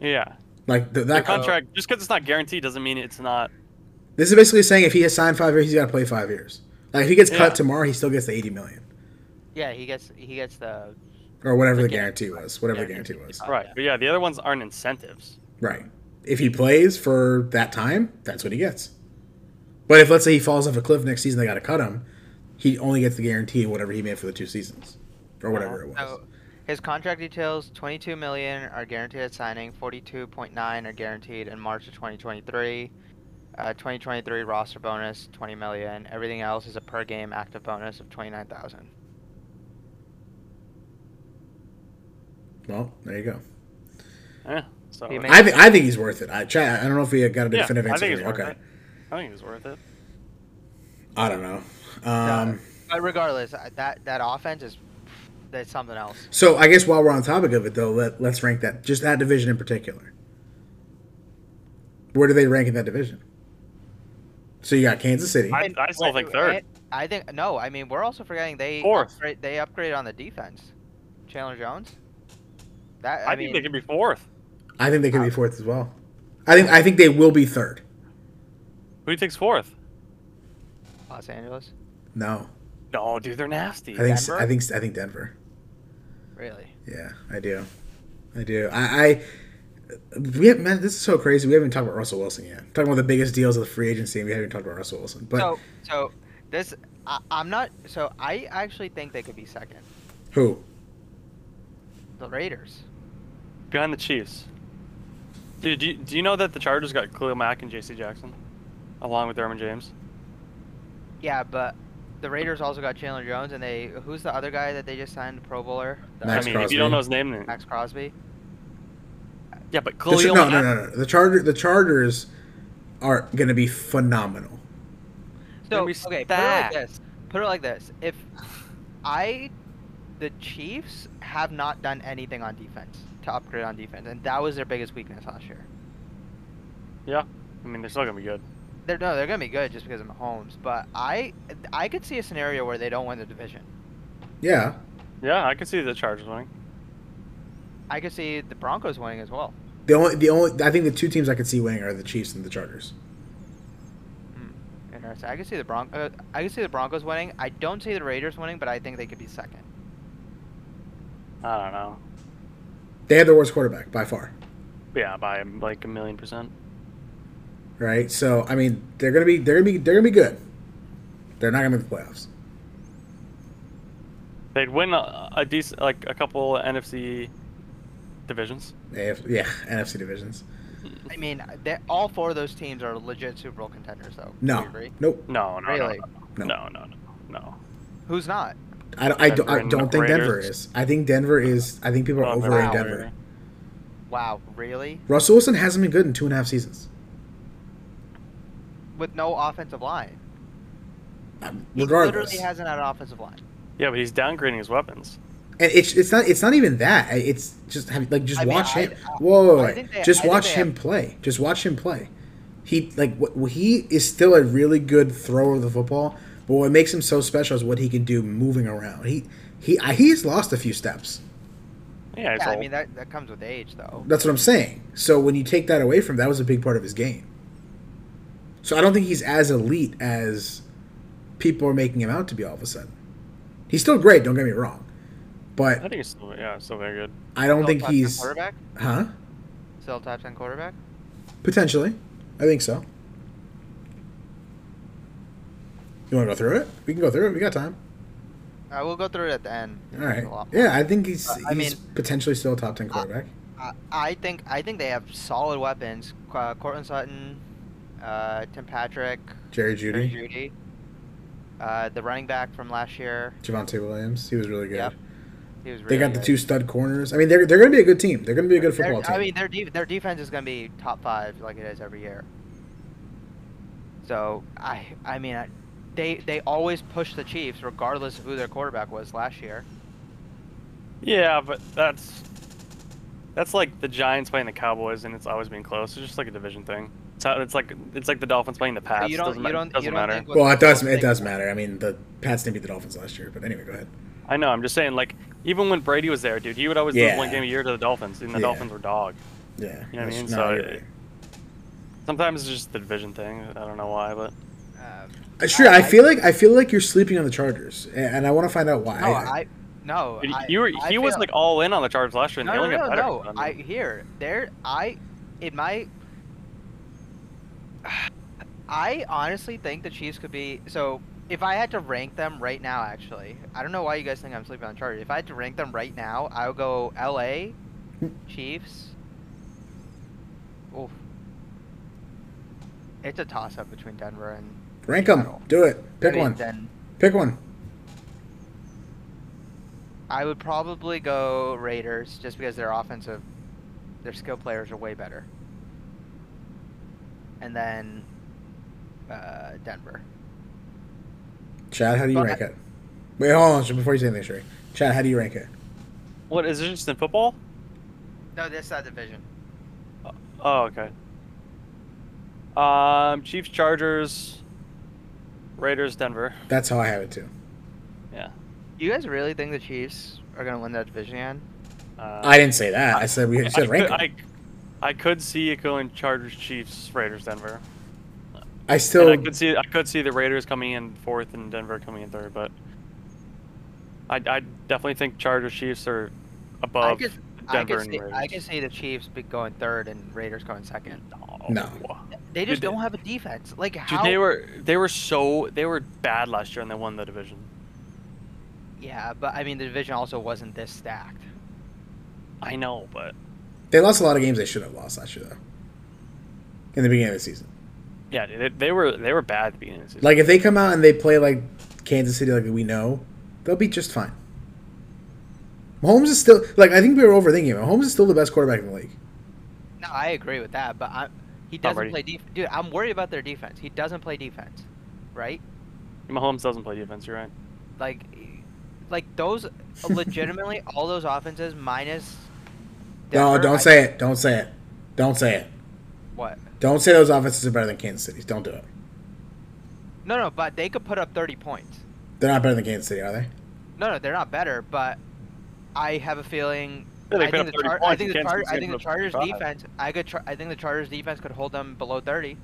S2: Yeah.
S1: Like the,
S2: The
S1: that
S2: contract just because it's not guaranteed doesn't mean it's not.
S1: This is basically saying if he has signed five years, he's got to play five years. Like if he gets
S2: Yeah.
S1: cut tomorrow, he still gets the eighty million
S3: Yeah, he gets he gets the
S1: or whatever the
S3: The
S1: guarantee was. Whatever the guarantee was.
S2: Right. But yeah, the other ones aren't incentives.
S1: Right. If he plays for that time, that's what he gets. But if let's say he falls off a cliff next season, they got to cut him. He only gets the guarantee of whatever he made for the two seasons, or whatever it was.
S3: So his contract details: 22 million are guaranteed at signing, 42.9 are guaranteed in March of 2023. Uh, 2023 roster bonus 20 million. Everything else is a per game active bonus of 29,000.
S1: Well, there you go.
S2: Yeah. So
S3: He
S2: yeah,
S3: made-
S1: I think I think he's worth it. I Chad, I don't know if we got a definitive answer.
S2: think
S1: for
S2: it's worth
S1: okay.
S2: it. I think he's worth it.
S1: I don't know. Um,
S3: But regardless, uh, that that offense is that's something else.
S1: so I guess while we're on topic of it, though, let, let's rank that just that division in particular. Where do they rank in that division? So you got Kansas City.
S2: I- I still think third.
S3: and- I think no. I mean, we're also forgetting they
S2: Fourth.
S3: Upgrade, they upgraded on the defense. Chandler Jones. That
S2: I,
S3: I, mean,
S2: think they could be fourth.
S1: I think they could be uh, fourth as well. I think I think they will be third.
S2: Who do you think's fourth?
S3: Los Angeles.
S1: No,
S2: No, dude, they're nasty.
S1: I think
S3: Denver?
S1: I think I think Denver.
S3: Really?
S1: Yeah, I do. I do. I, I we have man, this is so crazy. We haven't talked about Russell Wilson yet. talking about the biggest deals of the free agency, and we haven't talked about Russell Wilson. But
S3: so so this I, I'm not. So I actually think they could be second.
S1: who?
S3: The Raiders.
S2: Behind the Chiefs. Dude, do you, do you know that the Chargers got Khalil Mack and J.C. Jackson, along with Derwin James?
S3: Yeah, but the Raiders also got Chandler Jones, and they who's the other guy that they just signed, the Pro Bowler? The-
S1: Max
S2: I mean, if
S1: Crosby.
S2: you don't know his name, then
S3: Maxx Crosby.
S2: yeah, but
S1: The,
S2: Khalil
S1: Char- no,
S2: Mack.
S1: no, no, no. The Charger, the Chargers are going to be phenomenal.
S3: So
S2: Gonna be
S3: okay, put it like this. Put it like this. If I, the Chiefs have not done anything on defense to upgrade on defense, and that was their biggest weakness last year.
S2: Yeah, I mean they're still gonna be good.
S3: They're no, they're gonna be good just because of Mahomes. But I, I could see a scenario where they don't win the division.
S1: Yeah,
S2: Yeah, I could see the Chargers winning.
S3: I could see the Broncos winning as well.
S1: the only the only I think the two teams I could see winning are the Chiefs and the Chargers.
S3: Interesting. I could see the Bron- uh, I could see the Broncos winning. I don't see the Raiders winning, but I think they could be second.
S2: I don't know.
S1: They have the worst quarterback by far,
S2: Yeah, by like a million percent.
S1: right? So I mean, they're gonna be they're gonna be they're gonna be good. They're not gonna make the playoffs.
S2: They'd win a, a decent, like a couple NFC divisions.
S1: AF, yeah, NFC divisions.
S3: I mean, all four of those teams are legit Super Bowl contenders, though.
S1: No,
S3: agree?
S1: nope.
S2: No, no,
S3: Really?
S2: no,
S1: No.
S2: no, no, no, no.
S3: Who's not?
S1: I, don't- I, don't- I don't think Denver is. I think Denver is. I think people are
S2: Oh,
S1: over
S2: wow.
S1: in Denver.
S3: Wow, really?
S1: Russell Wilson hasn't been good in two and a half seasons.
S3: With no offensive line.
S1: Um,
S3: He
S1: Regardless,
S3: literally hasn't had an offensive line.
S2: Yeah, but he's downgrading his weapons.
S1: and it's it's not it's not even that. It's just have, like just
S3: I
S1: watch
S3: I-
S1: him.
S3: I-
S1: Whoa, whoa,
S3: I
S1: wait.
S3: they-
S1: just
S3: I
S1: watch him
S3: have-
S1: play. Just watch him play. He like what he is still a really good thrower of the football, but what makes him so special is what he can do moving around. He he I- he's lost a few steps.
S2: Yeah,
S3: Yeah, I mean that that comes with age, though.
S1: That's what I'm saying. So when you take that away from him, that was a big part of his game. So I don't think he's as elite as people are making him out to be all of a sudden. He's still great, don't get me wrong. But I
S2: think he's still, yeah, still very good.
S1: I don't
S3: Still
S1: think he's
S3: quarterback.
S1: huh?
S3: Still top ten quarterback.
S1: Potentially. I think so. You want to go through it? We can go through it. We got time.
S3: I will go through it at the end.
S1: All right.
S3: a lot more.
S1: Yeah, I think he's
S3: Uh, I
S1: he's
S3: mean-
S1: potentially still a top ten quarterback.
S3: I, I think I think they have solid weapons. Uh, Courtland Sutton, uh, Tim Patrick,
S1: Jerry
S3: Jerry
S1: Jeudy,
S3: Jeudy, uh, the running back from last year.
S1: Javonte Williams. He was really good.
S3: Yep. He was
S1: They
S3: really
S1: got the two stud corners. I mean, they're they're going to be a good team. They're going to be a good football team.
S3: I mean, their de- their defense is going to be top five like it is every year. So I I mean I, they they always push the Chiefs regardless of who their quarterback was last year.
S2: Yeah, but that's that's like the Giants playing the Cowboys, and it's always been close. It's just like a division thing. It's, how, it's like it's like the Dolphins playing the Pats.
S3: you don't
S2: doesn't
S3: you don't
S2: doesn't
S3: you don't
S2: matter.
S1: well, it does. It does matter. I mean, the Pats didn't beat the Dolphins last year, but anyway, go ahead.
S2: I know. I'm just saying, like even when Brady was there, dude, he would always
S1: Yeah.
S2: lose one game a year to the Dolphins, and the
S1: Yeah.
S2: Dolphins were dog.
S1: Yeah,
S2: You know what I mean? So
S1: you're
S2: it-
S1: right.
S2: Sometimes it's just the division thing. I don't know why, but
S3: Um,
S1: Sure,
S3: I-
S1: I, feel like I feel like you're sleeping on the Chargers, a- and I want to find out why.
S3: no, I no. I,
S2: you were
S3: I
S2: he was
S3: feel-
S2: like all in on the Chargers last year, and
S3: No, no, no, no.
S2: I
S3: I here there. I it might. I honestly think the Chiefs could be so. If I had to rank them right now, actually, I don't know why you guys think I'm sleeping on Chargers. If I had to rank them right now, I would go L.A., Chiefs. Oof. It's a toss-up between Denver and
S1: rank them.
S3: Seattle.
S1: Do it. Pick
S3: I
S1: one.
S3: Then
S1: Pick one.
S3: I would probably go Raiders just because their offensive, their skill players are way better. And then uh, Denver.
S1: Chad, how do you
S3: But
S1: rank
S3: I-
S1: it? Wait, hold on. Before you say anything, Sherry. Chad, how do you rank it?
S2: what is it just in football?
S3: No, this that division.
S2: Oh, okay. Um, Chiefs, Chargers, Raiders, Denver.
S1: That's how I have it too.
S2: Yeah.
S3: You guys really think the Chiefs are gonna win that division again?
S2: Uh,
S1: I didn't say that. I said we
S2: I
S1: said rank
S2: could,
S1: 'em.
S2: I, I could see it going Chargers, Chiefs, Raiders, Denver.
S1: I
S2: And
S1: still.
S2: I could see I could see the Raiders coming in fourth and Denver coming in third, but I I definitely think Chargers, Chiefs are above
S3: I could, I
S2: Denver
S3: could
S2: and
S3: see,
S2: Raiders.
S3: I could see the Chiefs be going third and Raiders going second.
S1: No.
S3: They just
S2: Dude,
S3: don't have a defense. Like
S2: Dude,
S3: how?
S2: they were they were so they were bad last year and they won the division.
S3: Yeah, but I mean the division also wasn't this stacked.
S2: I know, but
S1: They lost a lot of games they should have lost last year, though. In the beginning of the season.
S2: yeah, they, they were they were bad at the beginning of the season.
S1: Like, if they come out and they play like Kansas City, like we know, they'll be just fine. Mahomes is still like I think we were overthinking it. Mahomes is still the best quarterback in the league.
S3: No, I agree with that, but I, he doesn't
S2: Brady.
S3: play defense. Dude, I'm worried about their defense. He doesn't play defense, right?
S2: Mahomes doesn't play defense. You're right.
S3: Like, like those legitimately all those offenses minus.
S1: No, don't
S3: I-
S1: say it. Don't say it. Don't say it.
S3: what.
S1: Don't say those offenses are better than Kansas City's. Don't do it.
S3: No, no, but they could put up 30 points.
S1: They're not better than Kansas City, are they?
S3: No, no, they're not better, but I have a feeling.
S2: Yeah,
S3: I think,
S2: up
S3: the
S2: 30
S3: Char- I think the
S2: Kansas
S3: Char- I think the Chargers defense. I could. Tr- I think the Chargers defense could hold them below 30.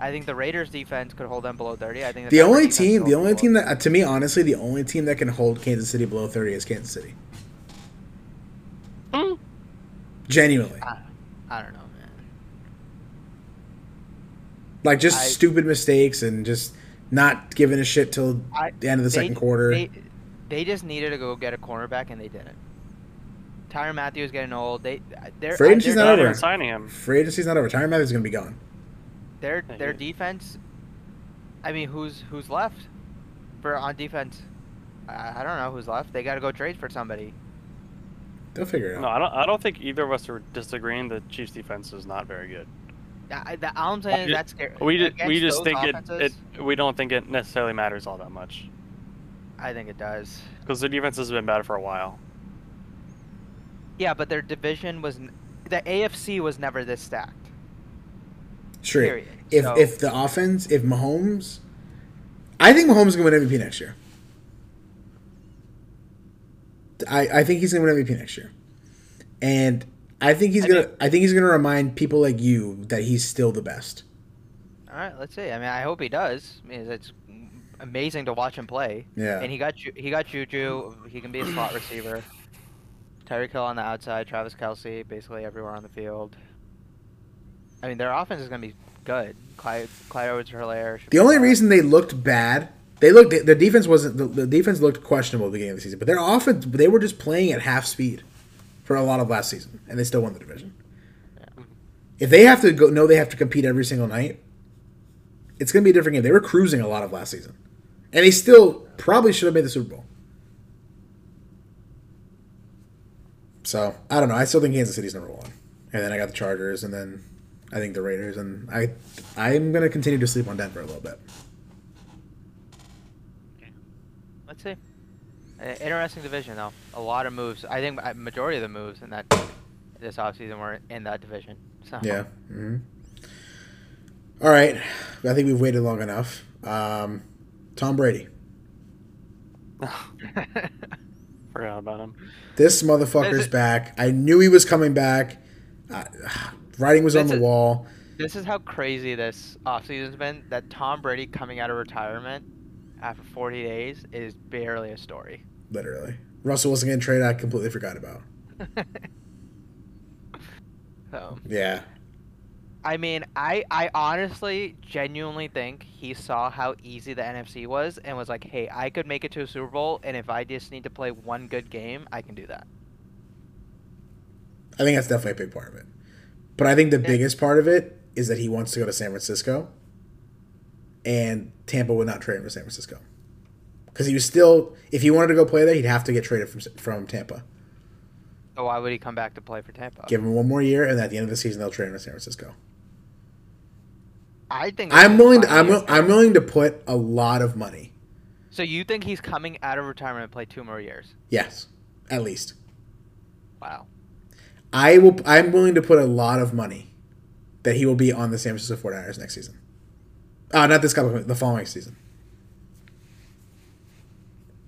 S3: I think the Raiders defense could hold them below 30. I think
S1: The
S3: Denver
S1: only team, the only team that, uh, to me, honestly, the only team that can hold Kansas City below thirty is Kansas City.
S2: Hmm.
S1: Genuinely,
S3: I, I don't know, man.
S1: like just
S3: I-
S1: stupid mistakes and just not giving a shit till
S3: I,
S1: the end of the
S3: they-
S1: second quarter.
S3: They, they just needed to go get a cornerback and they didn't. Tyrann Mathieu is getting old. They they're
S1: Free agency's
S3: their,
S1: not
S2: Not
S1: over.
S2: even signing him.
S1: Free agency's not over. Tyron Matthews is gonna be gone.
S3: their their defense. I mean, who's who's left for on defense? I, I don't know who's left. They got to go trade for somebody.
S1: They'll figure it out.
S2: No, I don't. I don't think either of us are disagreeing. The Chiefs' defense is not very good.
S3: I, that, all I'm saying is that's scary.
S2: We just, we just
S3: those
S2: think it, it. We don't think it necessarily matters all that much
S3: I think it does.
S2: because the defense has been bad for a while.
S3: Yeah, but their division was the AFC was never this stacked.
S1: Straight.
S3: Period.
S1: If
S3: So-
S1: if the offense, if Mahomes, I think Mahomes is gonna win MVP next year. I I think he's gonna win MVP next year, and I think he's
S3: I
S1: gonna I think he's gonna remind people like you that he's still the best.
S3: All right, let's see. I mean, I hope he does. I mean, it's amazing to watch him play.
S1: Yeah.
S3: And he got he got Juju. He can be a slot receiver. Tyreek Hill on the outside. Travis Kelce, basically everywhere on the field. I mean, their offense is gonna be good. Clyde Clyde Edwards-Helaire.
S1: The only
S3: fine.
S1: reason they looked bad, they looked their defense wasn't the, the defense looked questionable at the beginning of the season, but their offense they were just playing at half speed for a lot of last season, and they still won the division. If they have to go, know they have to compete every single night, it's going to be a different game. They were cruising a lot of last season, and they still probably should have made the Super Bowl. So I don't know. I still think Kansas City's number one, and then I got the Chargers, and then I think the Raiders, and I I'm going to continue to sleep on Denver a little bit. Okay.
S3: Let's see. Uh, interesting division though. A lot of moves. I think majority of the moves in that this offseason were in that division. So
S1: Yeah. hmm All right. I think we've waited long enough. Um, Tom Brady.
S2: Forgot about him.
S1: This motherfucker's
S3: it-
S1: back. I knew he was coming back. Uh, writing was on the
S3: is-
S1: wall.
S3: This is how crazy this offseason's been. That Tom Brady coming out of retirement after 40 days is barely a story.
S1: Literally. Russell wasn't getting traded. I completely forgot about.
S3: so,
S1: Yeah.
S3: I mean, I, I honestly, genuinely think he saw how easy the NFC was and was like, hey, I could make it to a Super Bowl, and if I just need to play one good game, I can do that.
S1: I think that's definitely a big part of it. But I think the biggest part of it is that he wants to go to San Francisco, and Tampa would not trade him to San Francisco because he was still. If he wanted to go play there, he'd have to get traded from from Tampa.
S3: So why would he come back to play for Tampa?
S1: Give him one more year, and at the end of the season, they'll trade him to San Francisco.
S3: I think
S1: I'm willing. To. I'm I'm willing to put a lot of money.
S3: So you think he's coming out of retirement to play two more years?
S1: Yes, at least.
S3: Wow.
S1: I will. I'm willing to put a lot of money that he will be on the San Francisco 49ers next season. Uh, not this couple, the following season.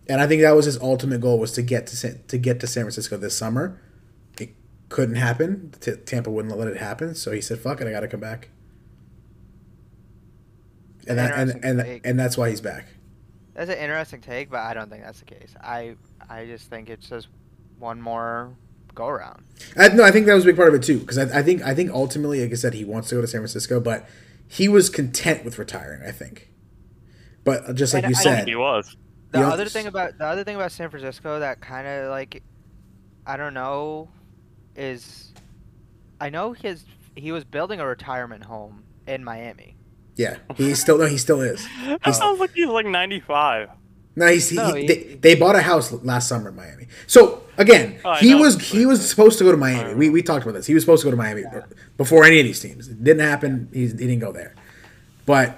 S1: And I think that was his ultimate goal was to get to San, to get to San Francisco this summer. It couldn't happen. T- Tampa wouldn't let it happen, so he said, "Fuck it, I got to come back." And that, and and,
S3: take.
S1: and that's why he's back.
S3: That's an interesting take, but I don't think that's the case. I I just think it's just one more go around.
S1: I, no, I think that was a big part of it too, because I, I think I think ultimately, like I said, he wants to go to San Francisco, but he was content with retiring. I think, but just like
S3: And
S1: you
S3: I
S2: I
S1: said,
S2: think he was.
S3: The other thing about the other thing about San Francisco that kind of like I don't know is I know his he was building a retirement home in Miami.
S1: Yeah, he still no, he still is.
S2: That sounds like he's like 95.
S1: No, he's, he,
S3: No,
S1: he-
S3: he-
S1: they, they bought a house last summer in Miami. So again,
S2: Oh,
S1: he
S2: know,
S1: was he was supposed to go to Miami. We, uh. we talked about this. He was supposed to go to Miami before any of these teams. It didn't happen. He, he didn't go there. But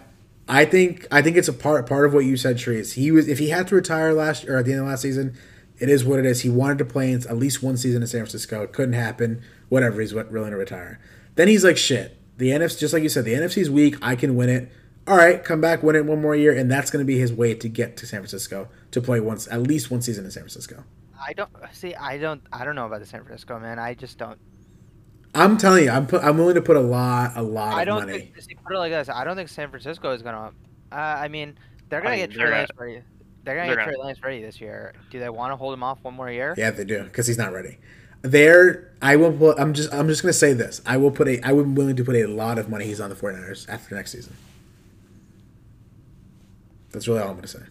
S1: I think I think it's a part part of what you said, Trees. He was if he had to retire last or at the end of last season, it is what it is. He wanted to play in at least one season in San Francisco. It couldn't happen. Whatever. He's willing to retire. Then he's like, shit. The NFC, just like you said, the NFC's weak. I can win it. All right, come back, win it one more year, and that's going to be his way to get to San Francisco to play once, at least one season in San Francisco.
S3: I don't see. I don't. I don't know about the San Francisco man. I just don't.
S1: I'm telling you, I'm put, I'm willing to put a lot, a lot
S3: I
S1: of
S3: don't
S1: money.
S3: think. See, put it like this. I don't think San Francisco is gonna. Uh, I mean, they're gonna
S2: I mean,
S3: get
S2: they're
S3: Trey Lance ready. They're gonna
S2: they're
S3: get Trey Lance ready this year. Do they want to hold him off one more year?
S1: Yeah, they do because he's not ready. There, I will put. I'm just. I'm just going to say this. I will put a. I would be willing to put a lot of money. He's on the 49ers after next season. That's really all I'm going to say.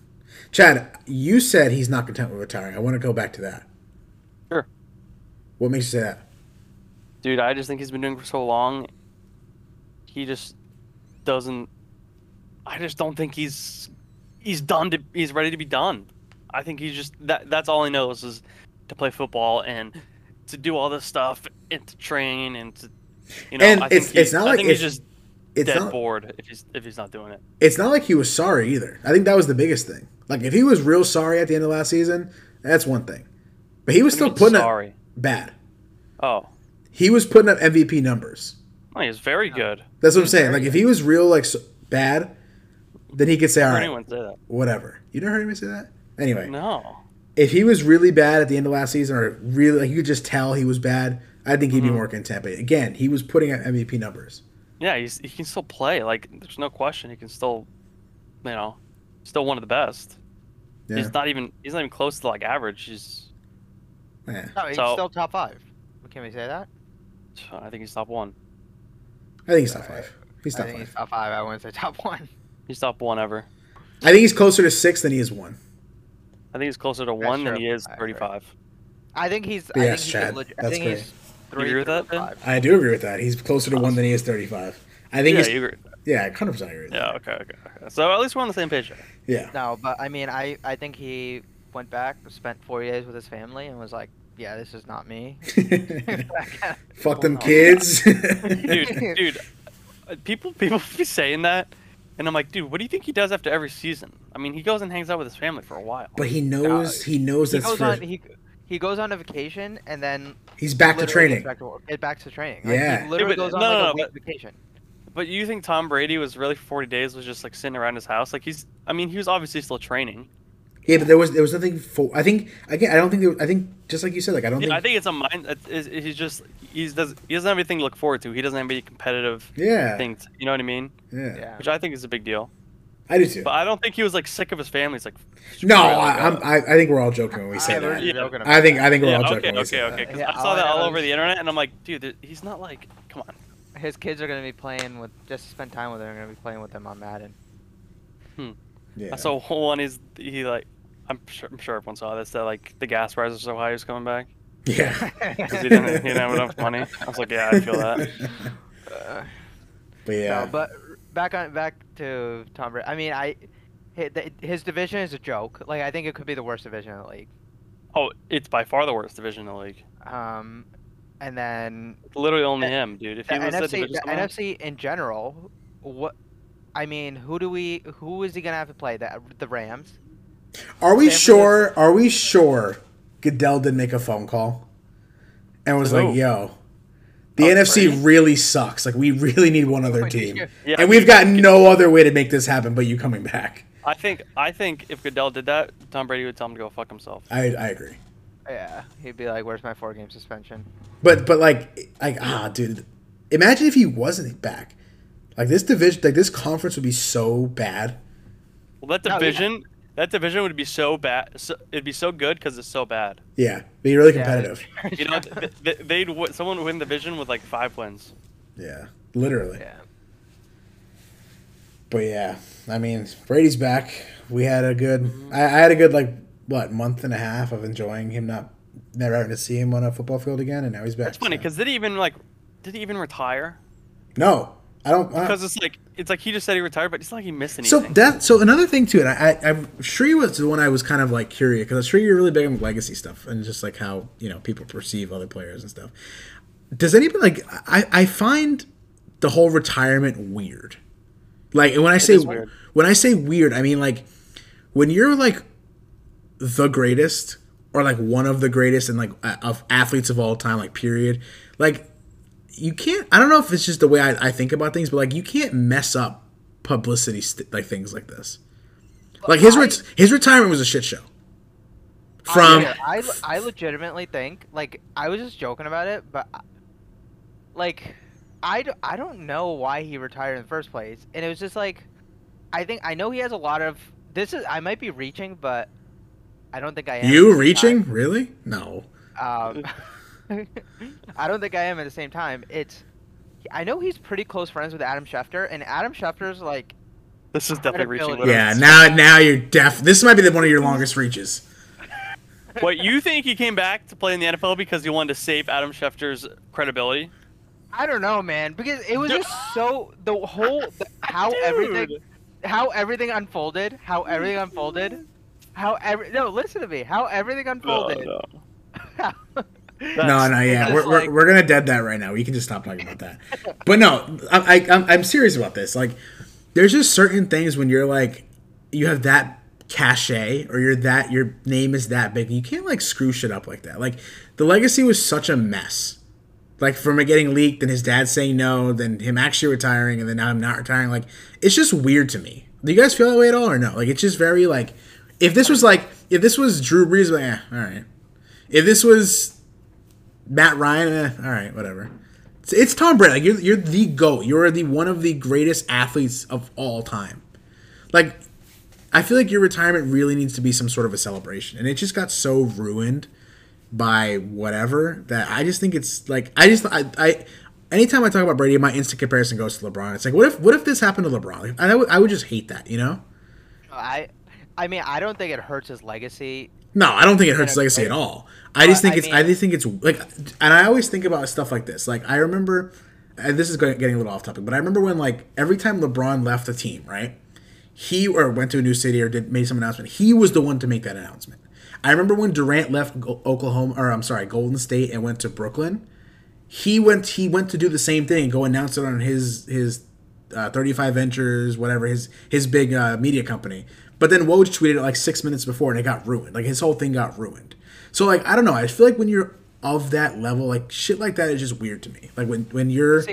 S1: Chad, you said he's not content with retiring. I want to go back to that.
S2: Sure.
S1: What makes you say that?
S2: Dude, I just think he's been doing it for so long. He just doesn't. I just don't think he's he's done to. He's ready to be done. I think he's just that. That's all he knows is to play football and to do all this stuff and to train and to. You know,
S1: And
S2: I
S1: it's-
S2: he-
S1: it's not
S2: I
S1: like
S2: think he's
S1: it's-
S2: just
S1: It's
S2: dead
S1: not.
S2: bored if he's if he's not doing it.
S1: It's not like he was sorry either. I think that was the biggest thing. Like if he was real sorry at the end of last season, that's one thing. But he was still putting up
S2: sorry.
S1: bad.
S2: Oh,
S1: He was putting up MVP numbers.
S2: no, he's very good.
S1: That's what I'm saying. Like if he was real like so, bad, then he could say, all right.
S2: Anyone say that?
S1: whatever." You never heard me say that. Anyway,
S2: No.
S1: If he was really bad at the end of last season, or really like you could just tell he was bad, I think he'd be
S2: Mhm.
S1: more content. But again, he was putting up MVP numbers.
S2: Yeah, he's he can still play. Like there's no question he can still, you know, still one of the best.
S1: Yeah,
S2: He's not even he's not even close to like average. He's
S1: yeah.
S3: No, he's
S2: So-
S3: still top five. Can we say that?
S2: I think he's top one.
S1: I think he's top five. He's
S3: I think
S1: five.
S3: he's top five. I wouldn't say top one.
S2: He's top one ever.
S1: I think he's closer to six than he is one.
S2: I think he's closer to
S3: That's
S2: one than he is 35.
S3: I think he's.
S1: Yes,
S3: I think he's
S1: Chad.
S3: leg- I
S1: That's
S3: think
S1: great.
S3: he's
S2: You
S3: three
S2: agree with that,
S3: through
S2: Ben?
S3: five.
S1: I do agree with that. He's closer to one than he is thirty-five. I think
S2: yeah,
S1: he's
S2: you agree.
S1: yeah, hundred percent agree. With
S2: Yeah,
S1: that.
S2: okay, okay, okay. So at least we're on the same page. there.
S1: Yeah.
S3: No, but I mean, I I think he went back, spent 40 days with his family, and was like, "Yeah, this is not me."
S1: Fuck them kids.
S2: Dude, dude, uh, people people be saying that, and I'm like, dude, what do you think he does after every season? I mean, he goes and hangs out with his family for a while.
S1: But he knows he knows
S3: he
S1: that's
S3: goes
S1: for,
S3: on he he goes on a vacation and then
S1: he's back to training.
S3: Back to, get back to training. Like,
S1: Yeah.
S3: he literally
S2: Yeah, but-
S3: goes on
S2: no,
S3: like
S2: no,
S3: a
S2: no,
S3: week
S2: but-
S3: vacation.
S2: But you think Tom Brady was really 40 days was just like sitting around his house? Like he's, I mean, he was obviously still training.
S1: Yeah, but there was there was nothing for. I think again. I don't think there, I think just like you said. Like I don't
S2: Yeah,
S1: think.
S2: I think it's a mind. It's, it's, he's just he's does he doesn't have anything to look forward to. He doesn't have any competitive
S1: yeah,
S2: things. You know what I mean?
S1: yeah,
S3: Yeah.
S2: Which I think is a big deal.
S1: I do too.
S2: But I don't think he was like sick of his family. It's like
S1: No, I,
S2: like,
S1: I'm,
S2: uh,
S1: I, I think we're all joking when we say
S3: I
S1: that.
S2: Yeah.
S1: I think I think we're
S2: yeah,
S1: all joking
S2: okay,
S1: when we
S2: okay,
S1: that.
S2: okay. Because
S3: Yeah,
S2: I saw
S3: all
S2: that all
S3: know
S2: over
S3: is-
S2: the internet, and I'm like, dude, he's not like, come on.
S3: His kids are gonna be playing with just to spend time with them. Are gonna be playing with them on Madden.
S1: Yeah.
S2: I saw one is he like, I'm sure I'm sure everyone saw this that like the gas prices are so high he's coming back
S1: yeah.
S2: because he didn't he didn't have enough money. I was like, yeah, I feel that.
S3: Uh,
S1: But yeah,
S3: No, but back on back to Tom Brady. I mean, I hi- the- his division is a joke. Like I think it could be the worst division in the league.
S2: Oh, it's by far the worst division in the league.
S3: Um, and then
S2: It's literally only
S3: The-
S2: him, dude. If
S3: the
S2: he was a
S3: NFC, the NFC in general, what? I mean, who do we? Who is he gonna have to play? The the Rams.
S1: are we
S3: San
S1: sure? Are we sure? Goodell did make a phone call, and was like, "Yo, the
S2: Oh,
S1: NFC
S2: Brady?
S1: really sucks. Like we really need one other team,
S2: Yeah,
S1: and we've got no other way to make this happen but you coming back."
S2: I think I think if Goodell did that, Tom Brady would tell him to go fuck himself.
S1: I I agree.
S3: Yeah, he'd be like, "Where's my four game suspension?"
S1: But but like like ah dude, imagine if he wasn't back. Like this division, like this conference would be so bad.
S2: Well, that
S3: No, yeah.
S2: division, that division would be so bad. So, it'd be so good because it's so bad.
S1: Yeah, be really
S3: Yeah,
S1: competitive.
S2: You know, th- th- they'd someone would win the division with like five wins.
S1: Yeah, literally.
S3: yeah.
S1: But yeah, I mean Brady's back. We had a good. Mm-hmm. I, I had a good like what month and a half of enjoying him not never having to see him on a football field again, and now he's back.
S2: That's funny
S1: so.
S2: because did he even like, did he even retire?
S1: no, I don't. I,
S2: Because it's like it's like he just said he retired, but it's not like he missed anything.
S1: so that so another thing too, and I, I I'm sure you was the one I was kind of like curious because I'm sure you're really big on legacy stuff and just like how you know people perceive other players and stuff. Does anybody like I I find the whole retirement weird. Like and when I say
S2: weird.
S1: when I say weird, I mean like when you're like the greatest or like one of the greatest and like of athletes of all time, like period. Like you can't. I don't know if it's just the way I, I think about things, but like you can't mess up publicity st- like things like this. Like his
S3: I-
S1: ret- his retirement was a shit show. From
S3: I, I, I legitimately think like I was just joking about it, but like I- like I, d- I don't know why he retired in the first place, and it was just like I think I know he has a lot of this is I might be reaching, but I don't think I am.
S1: you reaching really? No.
S3: Um, I don't think I am at the same time. It's I know he's pretty close friends with Adam Schefter, and Adam Schefter's like
S2: this is definitely reaching.
S3: Credibility.
S1: Yeah. Now now you're deaf. This might be the, one of your longest reaches.
S2: What you think he came back to play in the NFL because he wanted to save Adam Schefter's credibility?
S3: I don't know, man, because it was
S2: Dude.
S3: just so the whole the, how everything how everything unfolded, how everything unfolded, how every no listen to me, how everything unfolded.
S2: Oh,
S3: how-
S1: No, no, yeah, we're,
S3: like-
S1: we're, we're gonna dead that right now. We can just stop talking about that. But no, I, I I'm, I'm serious about this. Like, there's just certain things when you're like, you have that cachet or you're that your name is that big, you can't like screw shit up like that. Like, the legacy was such a mess. Like from it getting leaked, and his dad saying no, then him actually retiring, and then now I'm not retiring. Like, it's just weird to me. Do you guys feel that way at all, or no? Like, it's just very like, if this was like, if this was Drew Brees, like, eh, all right. If this was Matt Ryan, eh, all right, whatever. It's, it's Tom Brady. Like you're, you're the goat. You're the one of the greatest athletes of all time. Like, I feel like your retirement really needs to be some sort of a celebration, and it just got so ruined by whatever that I just think it's like I just I. I Anytime I talk about Brady, my instant comparison goes to LeBron. It's like, what if, what if this happened to LeBron? I would, I would just hate that, you know?
S3: I I mean, I don't think it hurts his legacy.
S1: No, I don't think it hurts his legacy at all. I just think
S3: I
S1: it's. I just think it's like, and I always think about stuff like this. Like I remember, and this is getting a little off topic, but I remember when like every time LeBron left the team, right? He or went to a new city or did made some announcement. He was the one to make that announcement. I remember when Durant left Oklahoma, or I'm sorry, Golden State, and went to Brooklyn. He went. He went to do the same thing and go announce it on his his uh, 35 Ventures, whatever his his big uh, media company. But then Woj tweeted it like six minutes before, and it got ruined. Like his whole thing got ruined. So like I don't know. I feel like when you're of that level, like shit like that is just weird to me. Like when when your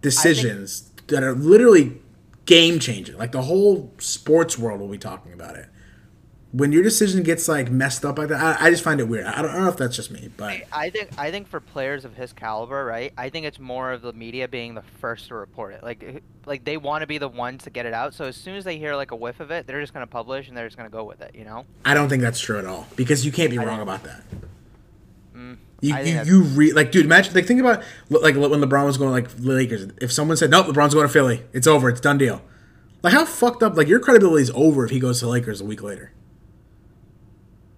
S1: decisions that are literally game changing, like the whole sports world will be talking about it. When your decision gets like messed up like that, I, I just find it weird. I don't, I don't know if that's just me, but
S3: I think I think for players of his caliber, right? I think it's more of the media being the first to report it. Like like they want to be the ones to get it out. So as soon as they hear like a whiff of it, they're just gonna publish and they're just gonna go with it. You know?
S1: I don't think that's true at all because you can't be
S3: I
S1: wrong about that.
S3: Mm,
S1: You you, you re- like dude imagine like think about like when LeBron was going like Lakers if someone said nope LeBron's going to Philly it's over it's done deal like how fucked up like your credibility is over if he goes to Lakers a week later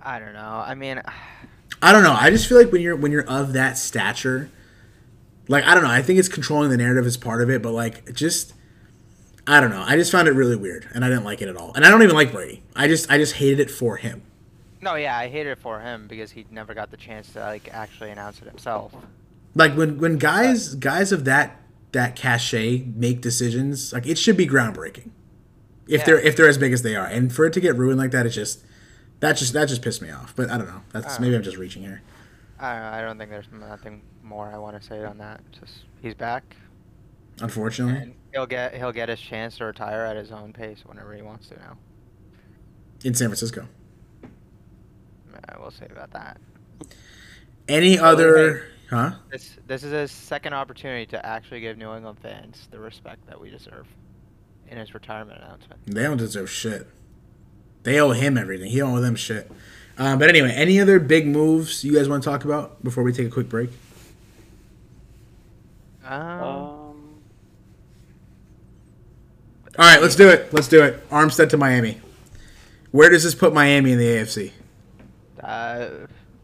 S3: I don't know. I mean,
S1: I don't know. I just feel like when you're when you're of that stature like I don't know. I think it's controlling the narrative is part of it but like just I don't know. I just found it really weird and I didn't like it at all. And I don't even like Brady. I just I just hated it for him.
S3: No, yeah, I hated it for him because he never got the chance to like actually announce it himself.
S1: like when when guys guys of that that cachet make decisions like it should be groundbreaking. If
S3: Yeah.
S1: they're if they're as big as they are. And for it to get ruined like that it's just that just that just pissed me off but i don't know that's maybe i'm just reaching here
S3: I don't know. I don't think there's nothing more I want to say on that. Just he's back
S1: unfortunately
S3: and he'll get he'll get his chance to retire at his own pace whenever he wants to now.
S1: in san francisco
S3: Uh, we'll see about that.
S1: any other huh
S3: This this is his second opportunity to actually give New England fans the respect that we deserve in his retirement announcement.
S1: they don't deserve shit they owe him everything he don't owe them shit um, but anyway any other big moves you guys want to talk about before we take a quick break
S3: Um,
S1: all right let's do it let's do it armstead to miami where does this put miami in the afc
S3: uh,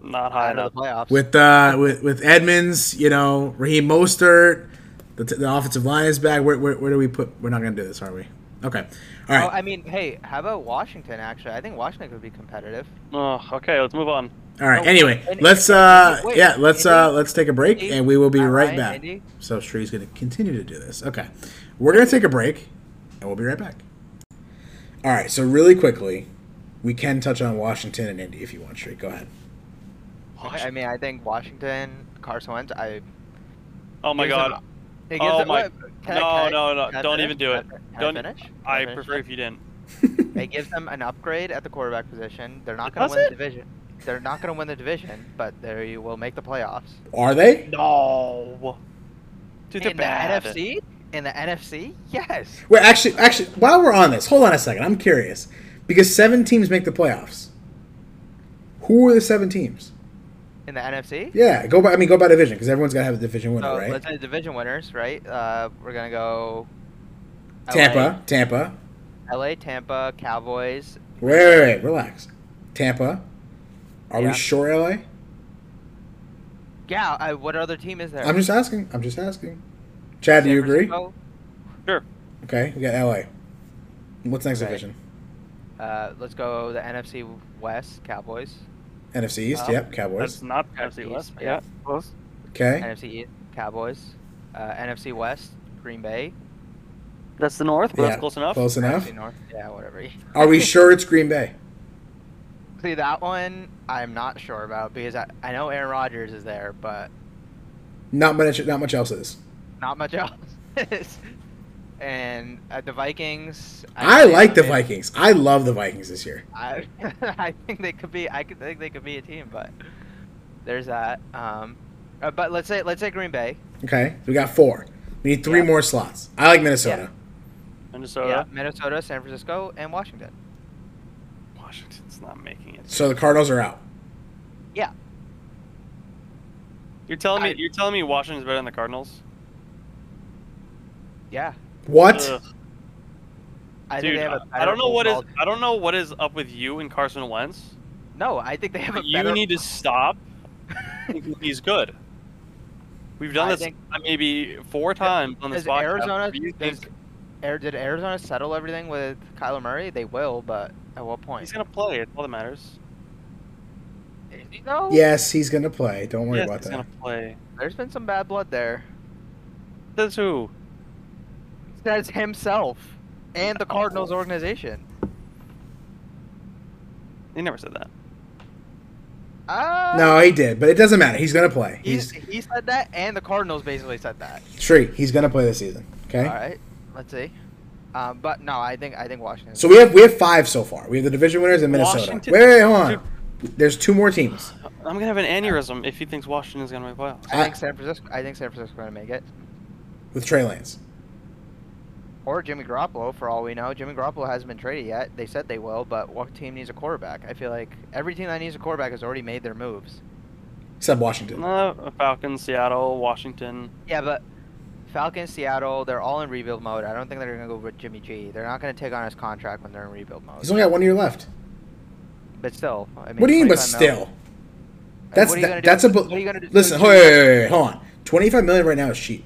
S2: not high enough.
S3: playoffs.
S1: with uh with with Edmonds, you know, Raheem Mostert, the, the offensive line is back. Where, where where do we put? We're not gonna do this, are we? Okay, All right.
S3: Oh, I mean, hey, how about Washington? Actually, I think Washington could be competitive.
S2: Oh, okay, let's move on.
S1: all right.
S3: oh,
S1: Anyway,
S3: and-
S1: let's uh
S3: wait,
S1: yeah, let's
S3: Indy?
S1: uh let's take a break
S3: Indy?
S1: and we will be right
S3: Ryan,
S1: back.
S3: Indy?
S1: So Stree's gonna continue to do this. Okay, we're gonna take a break and we'll be right back. All right, so really quickly, we can touch on Washington and Indy if you want. Street, go ahead.
S3: I I mean, I think Washington, Carson Wentz. I.
S2: Oh my
S3: gives them-
S2: god,
S3: it gives
S2: Oh
S3: them-
S2: my-
S3: what- can
S2: no,
S3: I-
S2: no, no,
S3: can
S2: don't
S3: finish?
S2: even do
S3: Can I
S2: it. Don't-
S3: I finish? Can
S2: I
S3: finish
S2: prefer
S3: now?
S2: if you didn't.
S3: It gives them an upgrade at the quarterback position. They're not going to win
S2: it?
S3: the division. They're not going to win the division, but they will make the playoffs.
S1: Are they?
S2: No. Dude, they're
S3: in
S2: bad.
S3: the NFC? In the NFC? Yes.
S1: Wait, actually, actually, while we're on this, hold on a second. I'm curious because seven teams make the playoffs. Who are the seven teams?
S3: In the NFC?
S1: Yeah, go by. I mean, go by division because everyone's got to have a division winner,
S3: So
S1: right?
S3: let's say division winners, right? Uh, we're gonna go.
S1: Tampa, Tampa.
S3: LA, LA, Tampa, Cowboys.
S1: Wait, wait, wait, relax. Tampa, Are
S3: Yeah.
S1: we sure LA?
S3: Yeah. I, what other team is there?
S1: I'm just asking. I'm just asking. Chad, do
S3: San
S1: you agree?
S3: Francisco?
S2: Sure.
S1: Okay, we got LA. What's next
S3: Okay.
S1: division?
S3: Uh, let's go the NFC West Cowboys.
S1: NFC East.
S3: Oh.
S1: yep, Cowboys.
S2: That's not
S3: NFC
S2: NFC West.
S3: East,
S2: Yeah,
S3: yeah.
S2: close.
S1: Okay.
S3: NFC East Cowboys. Uh, NFC West Green Bay.
S2: That's the North, but
S1: Yeah,
S2: that's close enough.
S1: Close enough.
S3: NFC North. Yeah, whatever.
S1: Are we sure it's Green Bay?
S3: See that one, I'm not sure about because I, I know Aaron Rodgers is there, but
S1: Not much. Not much else is.
S3: not much else. is. And uh, the Vikings.
S1: I
S3: think
S1: like the
S3: they-
S1: Vikings. I love the Vikings this year.
S3: I, I think they could be. I could think they could be a team, but there's that. Um, uh, but let's say let's say Green Bay.
S1: Okay, we got four. We need three
S3: Yeah.
S1: more slots. I like Minnesota.
S2: Minnesota.
S3: Yeah, Minnesota, San Francisco, and Washington.
S2: Washington's not making it.
S1: So the Cardinals are out.
S3: Yeah,
S2: You're telling me
S3: I-
S2: you're telling me Washington's better than the Cardinals?
S3: yeah.
S1: What?
S2: Ugh.
S3: I
S2: Dude,
S3: think they have a
S2: I don't know what is
S3: overall-
S2: I don't know what is up with you and Carson Wentz.
S3: No, I think they have a
S2: You
S3: better.
S2: need to stop. He's good. We've done
S3: I
S2: this
S3: think-
S2: maybe four times on this
S3: Does
S2: podcast.
S3: Arizona
S2: Do you
S3: does,
S2: think
S3: Air, did Arizona settle everything with Kyler Murray? They will, but at what point?
S2: he's gonna play? It's all that matters.
S3: No.
S1: Yes, he's gonna play. Don't worry
S2: yes,
S1: about
S2: he's
S1: that.
S2: gonna play.
S3: There's been some bad blood there.
S2: Says who?
S3: Says himself and the Cardinals organization.
S2: He never said that.
S3: Uh,
S1: No, he did, but it doesn't matter. He's gonna play.
S3: He's,
S1: He's
S3: he said that, and the Cardinals basically said that.
S1: straight. He's gonna play this season. Okay.
S3: All right, let's see. Um, but no, I think I think Washington.
S1: So we have we have five so far. We have the division winners in Minnesota.
S2: Washington-
S1: Wait, wait, hold on. There's two more teams.
S2: I'm gonna have an aneurysm if he thinks Washington's gonna make playoffs.
S3: I think San Francisco. I think San Francisco's going to make it,
S1: with Trey Lance.
S3: Or Jimmy Garoppolo. For all we know, Jimmy Garoppolo hasn't been traded yet. They said they will, but what team needs a quarterback? I feel like every team that needs a quarterback has already made their moves.
S1: Except Washington.
S2: Uh, Falcons, Seattle, Washington.
S3: Yeah, but Falcons, Seattle, they're all in rebuild mode. I don't think they're going to go with Jimmy G. They're not going to take on his contract when they're in rebuild mode.
S1: He's only got one year left.
S3: But still, I mean,
S1: What do you mean, but still?
S3: Like,
S1: That's
S3: what are you
S1: that,
S3: do
S1: that's a.
S3: with-
S1: bu-
S3: what are you gonna do-
S1: Listen,
S3: do
S1: wait, wait, wait, wait, hold on. Twenty-five million right now is cheap.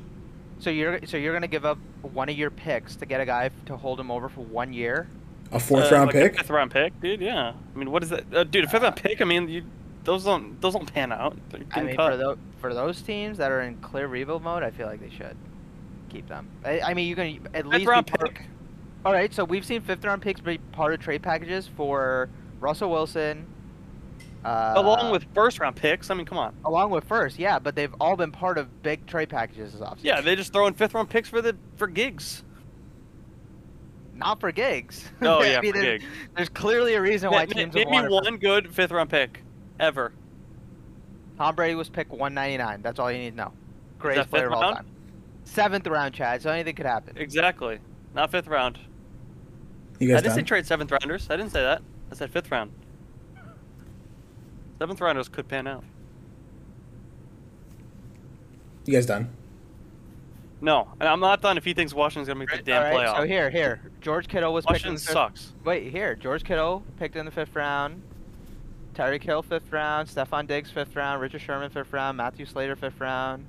S3: So you're so you're gonna give up one of your picks to get a guy to hold him over for one year?
S1: A fourth
S2: Uh,
S1: round
S2: like a
S1: pick.
S2: fifth round pick, dude. Yeah. I mean, what is that, uh, dude? A fifth round pick. I mean, you, those don't those don't pan out.
S3: I mean,
S2: cut.
S3: for those for those teams that are in clear rebuild mode, I feel like they should keep them. I, I mean, you can at
S2: fifth
S3: least
S2: round
S3: be part-
S2: pick.
S3: All right, so we've seen fifth round picks be part of trade packages for Russell Wilson. Uh,
S2: along with first round picks. I mean, come on.
S3: along with first, yeah, but they've all been part of big trade packages this offseason.
S2: Yeah, they just throw in fifth round picks for the for gigs.
S3: not for gigs.
S2: Oh,
S3: I
S2: yeah,
S3: mean,
S2: for
S3: there's,
S2: gigs.
S3: there's clearly a reason why
S2: Name-
S3: teams
S2: name
S3: would
S2: me one good fifth round pick ever.
S3: Tom Brady was picked 199. That's all you need to know. Greatest player of all
S2: round?
S3: time. Seventh round, Chad. So anything could happen.
S2: Exactly. Not fifth round.
S1: You guys I
S2: didn't say trade seventh rounders. I didn't say that. I said fifth round. Seventh rounders could pan out.
S1: You guys done?
S2: No, and I'm not done if he thinks Washington's gonna make the damn
S3: All right,
S2: playoff.
S3: So here, here, George Kittle was picked in
S2: Washington
S3: the fifth.
S2: sucks.
S3: Wait, here, George Kittle picked in the fifth round. Tyreek Hill fifth round. Stefon Diggs fifth round. Richard Sherman fifth round. Matthew Slater fifth round.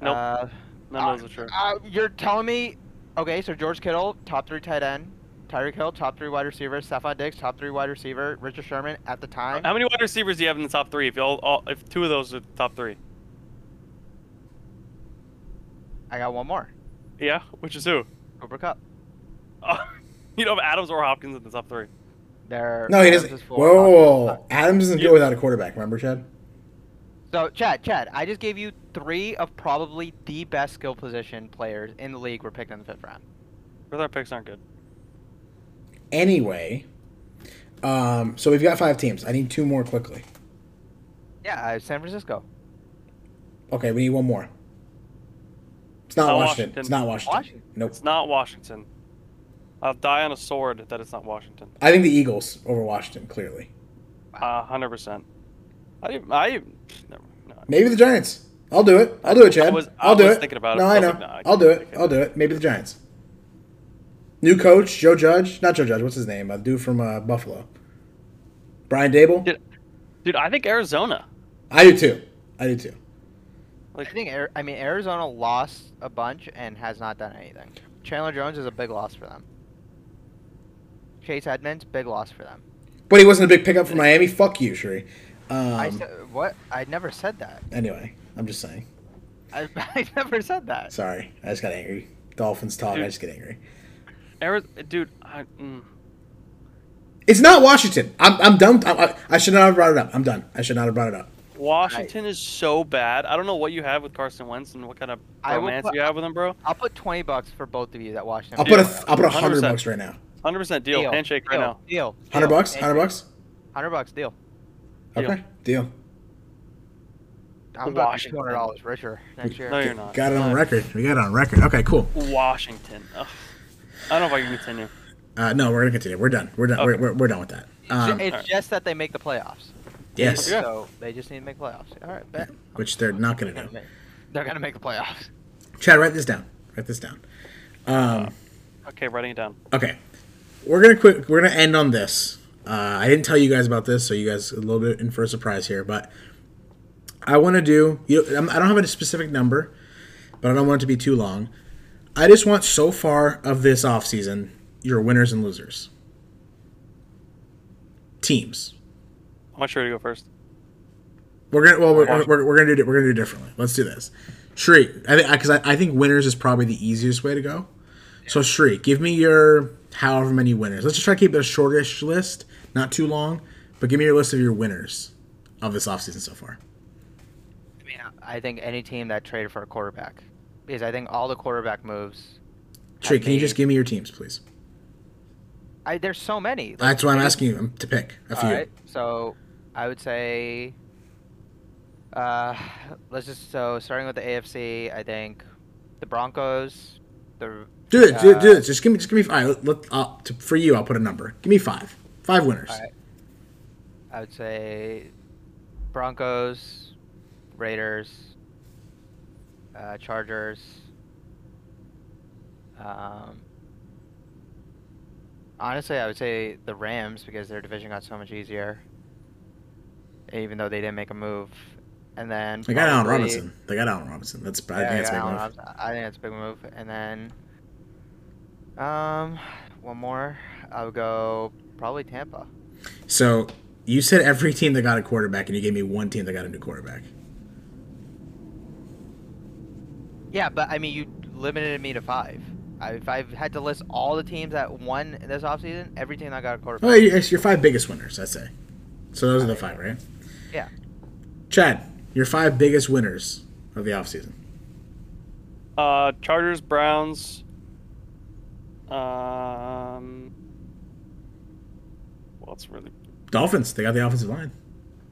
S2: Nope.
S3: Uh,
S2: None of those are true.
S3: uh, you're telling me? Okay, so George Kittle, top three tight end. Tyreek Hill, top three wide receiver. Stefon Diggs, top three wide receiver. Richard Sherman at the time.
S2: How many wide receivers do you have in the top three? If you all, all if two of those are top three,
S3: I got one more.
S2: yeah, which is who?
S3: Cooper Kupp.
S2: Oh, you don't have Adams or Hopkins in the top three.
S3: There.
S1: No, he
S3: Adams
S1: doesn't. Whoa,
S3: Hopkins is
S1: whoa,
S3: five.
S1: whoa. Adams doesn't
S2: You-
S1: go without a quarterback. Remember, Chad?
S3: So, Chad, Chad, I just gave you three of probably the best skill position players in the league were picked in the fifth round.
S2: Fifth our picks aren't good.
S1: Anyway, um, so we've got five teams. I need two more quickly.
S3: Yeah, uh, San Francisco.
S1: Okay, we need one more. It's not
S2: Not
S1: Washington.
S2: Washington.
S1: It's not Washington.
S3: Washington.
S1: Nope.
S2: It's not Washington. I'll die on a sword that it's not Washington.
S1: I think the Eagles over Washington clearly.
S2: Uh, hundred percent. I I never. No.
S1: Maybe the Giants. I'll do it. I'll do it, Chad.
S2: I was- I
S1: I'll do
S2: was
S1: it.
S2: thinking about it,
S1: no,
S2: I
S1: I know.
S2: like, nah, I
S1: I'll do it. I'll do it. Maybe the Giants. New coach, Joe Judge. Not Joe Judge. What's his name? A dude from uh, Buffalo. Brian Daboll.
S2: Did- Dude, I think Arizona.
S1: I do too. I do too.
S3: I think I mean Arizona lost a bunch and has not done anything. Chandler Jones is a big loss for them. Chase Edmonds, big loss for them.
S1: But he wasn't a big pickup for Miami. Fuck you, Shuri. Um,
S3: I said what? I never said that.
S1: anyway, I'm just saying.
S3: I, I never said that.
S1: Sorry, I just got angry. Dolphins talk. I just get angry.
S2: Ari- dude, I, mm,
S1: It's not Washington. I'm, I'm done. I, I, I should not have brought it up. I'm done. I should not have brought it up.
S2: Washington is so bad. I don't know what you have with Carson Wentz and what kind of
S3: I
S2: romance
S3: put-
S2: you have with him, bro.
S3: I'll put twenty bucks for both of you that Washington.
S1: I'll put a
S2: Deal.
S1: I'll put a hundred bucks right now.
S2: Hundred percent deal. Handshake right
S3: deal,
S2: now.
S3: Deal.
S1: Hundred bucks. Hundred bucks.
S3: Hundred bucks. Deal.
S2: Deal.
S1: Okay. Deal.
S3: I'm about
S2: Washington.
S3: two hundred dollars richer next year.
S2: No, you're not.
S1: Got it on record. We got it on record. Okay. Cool.
S2: Washington. Ugh. I don't know if I can continue.
S1: Uh, no, we're gonna continue. We're done. We're done.
S2: Okay.
S1: We're, we're, we're done with that. Um,
S3: it's
S2: Alright.
S3: just that they make the playoffs.
S1: yes,
S2: Yeah.
S3: So they just need to make playoffs. All right, bet.
S1: which they're not gonna do.
S3: They're gonna make the playoffs.
S1: Chad, write this down. Write this down. Um,
S2: Okay, writing it down.
S1: okay, we're gonna quit. We're gonna end on this. Uh, I didn't tell you guys about this, so you guys a little bit in for a surprise here. But I want to do. You know, I don't have a specific number, but I don't want it to be too long. I just want so far of this offseason your winners and losers. Teams.
S2: I want Sherry to go first.
S1: We're gonna well we're,
S2: Washington.
S1: we're, we're gonna do it we're gonna do it differently. Let's do this. Shri, I think because I, I think winners is probably the easiest way to go. So Shri, give me your however many winners. Let's just try to keep it a shortish list, not too long, but give me your list of your winners of this offseason so far.
S3: I mean, I think any team that traded for a quarterback, because I think all the quarterback moves. Have
S1: can you just give me your teams, please?
S3: I there's so many. Like,
S1: That's why I'm asking you um, to pick a few.
S3: Right, so I would say, uh, let's just so starting with the AFC, I think the Broncos, the
S1: Do it, do it, do
S3: uh,
S1: it. Just give me, just give me. All right, let, I'll, to, for you, I'll put a number. Give me five. Five winners.
S3: All right. I would say Broncos, Raiders, uh, Chargers. Um, honestly, I would say the Rams because their division got so much easier, even though they didn't make a move. And then
S1: They got Allen Robinson. They got Allen Robinson. That's I
S3: Yeah,
S1: think that's a big
S3: Allen
S1: move.
S3: Robinson. I think that's a big move. And then, um, one more. I would go probably Tampa.
S1: So you said every team that got a quarterback, and you gave me one team that got a new quarterback.
S3: Yeah, but I mean, you limited me to five. I, if I had to list all the teams that won this offseason, every team that got a quarterback.
S1: Oh, it's your five biggest winners, I'd say. So those are the five, right?
S3: Yeah.
S1: Chad, your five biggest winners of the offseason.
S2: Uh, Chargers, Browns. Um, well, it's really
S1: Dolphins, they got the offensive line.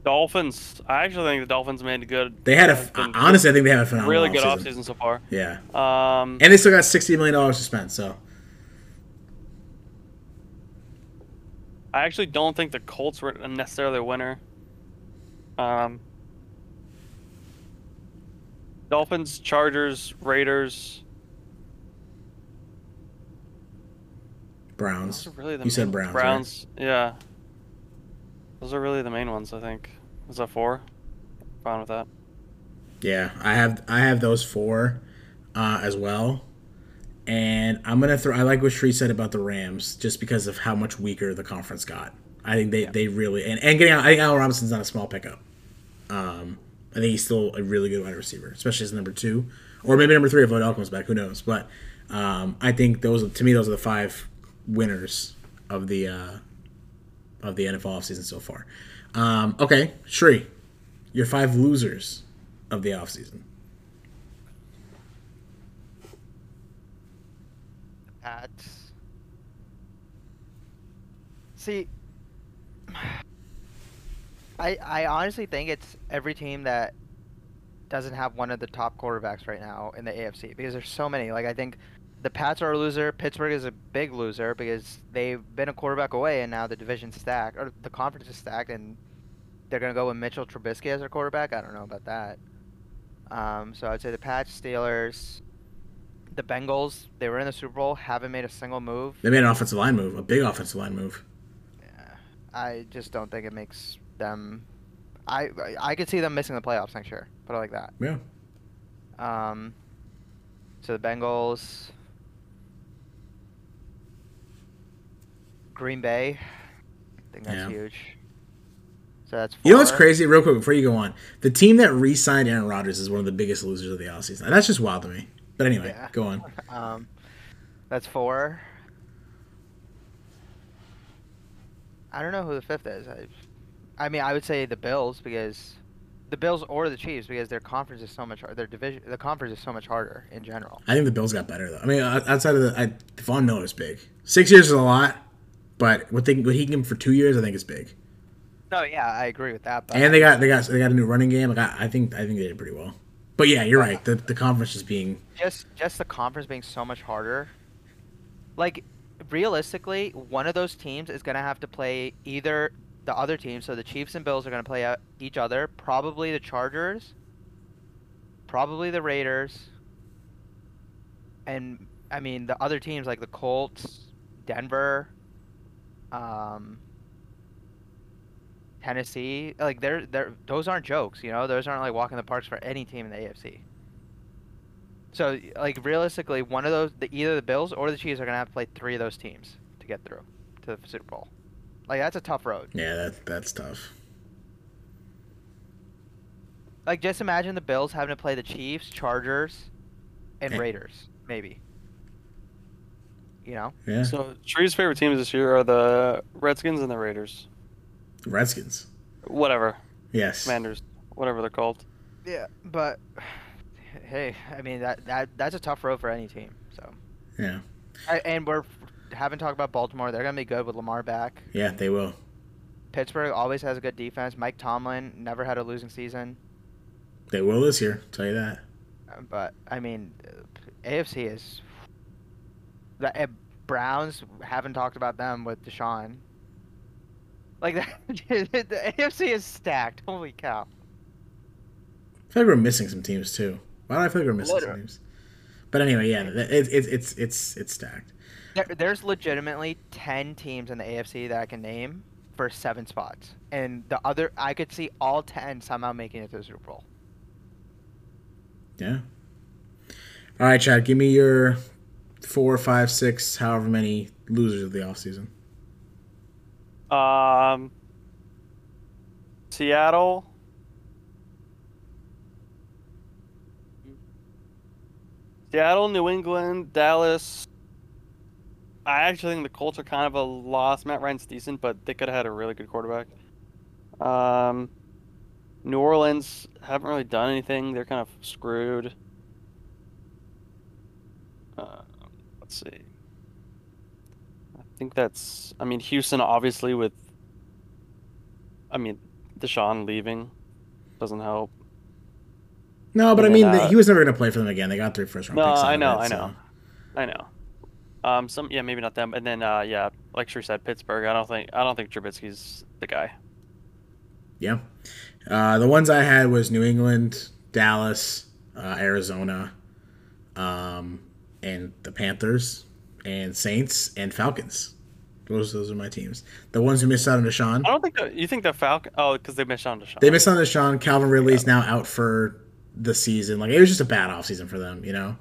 S2: Dolphins. I actually think the Dolphins made a good.
S1: They had a honestly, I think they had a phenomenal
S2: really good
S1: offseason.
S2: so far.
S1: Yeah,
S2: Um,
S1: and they still got sixty million dollars to spend. So
S2: I actually don't think the Colts were necessarily a winner. Um, Dolphins, Chargers, Raiders.
S1: Browns.
S2: Really
S1: You said
S2: main-
S1: Browns, right?
S2: Browns, yeah. Those are really the main ones, I think. Is that four? Fine with that.
S1: Yeah, I have I have those four uh, as well. And I'm gonna throw. I like what Shree said about the Rams, just because of how much weaker the conference got. I think they, they really and, and getting. out- I think Allen Robinson's not a small pickup. Um, I think he's still a really good wide receiver, especially as number two, or maybe number three if Odell comes back. Who knows? But um, I think those to me those are the five winners of the uh, of the NFL offseason so far. Um, okay, Shree, your five losers of the offseason.
S3: Pats. See, I I honestly think it's every team that doesn't have one of the top quarterbacks right now in the AFC because there's so many. Like I think the Pats are a loser. Pittsburgh is a big loser because they've been a quarterback away and now the division's stacked or the conference is stacked and they're gonna go with Mitchell Trubisky as their quarterback. I don't know about that. Um, so I'd say the Pats, Steelers, the Bengals. They were in the Super Bowl, haven't made a single move.
S1: They made an offensive line move, a big offensive line move.
S3: Yeah, I just don't think it makes them I I- I could see them missing the playoffs next year. Put it like that.
S1: Yeah.
S3: Um. So the Bengals. Green Bay. I think that's
S1: Yeah.
S3: huge. So that's.
S1: You know what's crazy? Real quick before you go on, the team that re-signed Aaron Rodgers is one of the biggest losers of the offseason. That's just wild to me. But anyway,
S3: Yeah.
S1: go on.
S3: Um, that's four. I don't know who the fifth is. I, I mean, I would say the Bills because the Bills or the Chiefs because their conference is so much harder. Their division, the conference is so much harder in general.
S1: I think the Bills got better though. I mean, outside of the I, Von Miller's big. Six years is a lot, but what they what he can give for two years, I think is big.
S3: No, yeah, I agree with that.
S1: And they got they got they got a new running game. Like I, I think I think they did pretty well. But yeah, you're right. The the conference is being
S3: just just the conference being so much harder. Like realistically, one of those teams is gonna have to play either the other team. So the Chiefs and Bills are gonna play uh, each other. Probably the Chargers. Probably the Raiders. And I mean the other teams like the Colts, Denver, um, Tennessee. Like they're they're those aren't jokes. You know, those aren't like walking the parks for any team in the AFC. So, like realistically, one of those, the, either the Bills or the Chiefs are gonna have to play three of those teams to get through to the Super Bowl. Like that's a tough road.
S1: yeah that that's tough.
S3: Like just imagine the Bills having to play the Chiefs, Chargers, and
S1: Eh.
S3: Raiders, maybe. You know?
S1: Yeah,
S2: So Tree's favorite teams this year are the Redskins and the Raiders.
S1: Redskins.
S2: Whatever,
S1: Yes.
S2: Commanders, whatever they're called.
S3: Yeah, but hey, I mean that that that's a tough road for any team. So,
S1: Yeah.
S3: I, and we're haven't talked about Baltimore. They're gonna be good with Lamar back.
S1: Yeah, they will.
S3: Pittsburgh always has a good defense. Mike Tomlin never had a losing season.
S1: They will this year. Tell you that.
S3: Uh, But I mean, uh, AFC is the uh, Browns. Haven't talked about them with Deshaun. Like that, the AFC is stacked. Holy cow!
S1: I feel like we're missing some teams too. Why do I feel like we're missing some teams? But anyway, yeah, it's it, it, it's it's it's stacked.
S3: There, there's legitimately ten teams in the AFC that I can name for seven spots, and the other I could see all ten somehow making it to the Super Bowl.
S1: Yeah. All right, Chad, give me your four, five, six, however many losers of the offseason.
S2: Um, Seattle. Seattle, New England, Dallas. I actually think the Colts are kind of a loss. Matt Ryan's decent, but they could have had a really good quarterback. Um, New Orleans haven't really done anything. They're kind of screwed. Uh, let's see. I think that's. I mean, Houston obviously with. I mean, Deshaun leaving doesn't help.
S1: No, but I mean,
S2: then, uh,
S1: he was never going to play for them again. They got three first round
S2: No,
S1: picks.
S2: I know,
S1: it,
S2: I
S1: so-
S2: know. I know. Um, some yeah, maybe not them. And then uh, yeah, like Sure said, Pittsburgh. I don't think I don't think Trubisky's the guy.
S1: Yeah. Uh, the ones I had was New England, Dallas, uh, Arizona, um, and the Panthers, and Saints, and Falcons. Those those are my teams. The ones who missed out on Deshaun.
S2: I don't think the, you think the Falcon. Oh, because they missed out on Deshaun.
S1: They missed on Deshaun. Calvin Ridley's now out for the season. Like it was just a bad offseason for them, you know.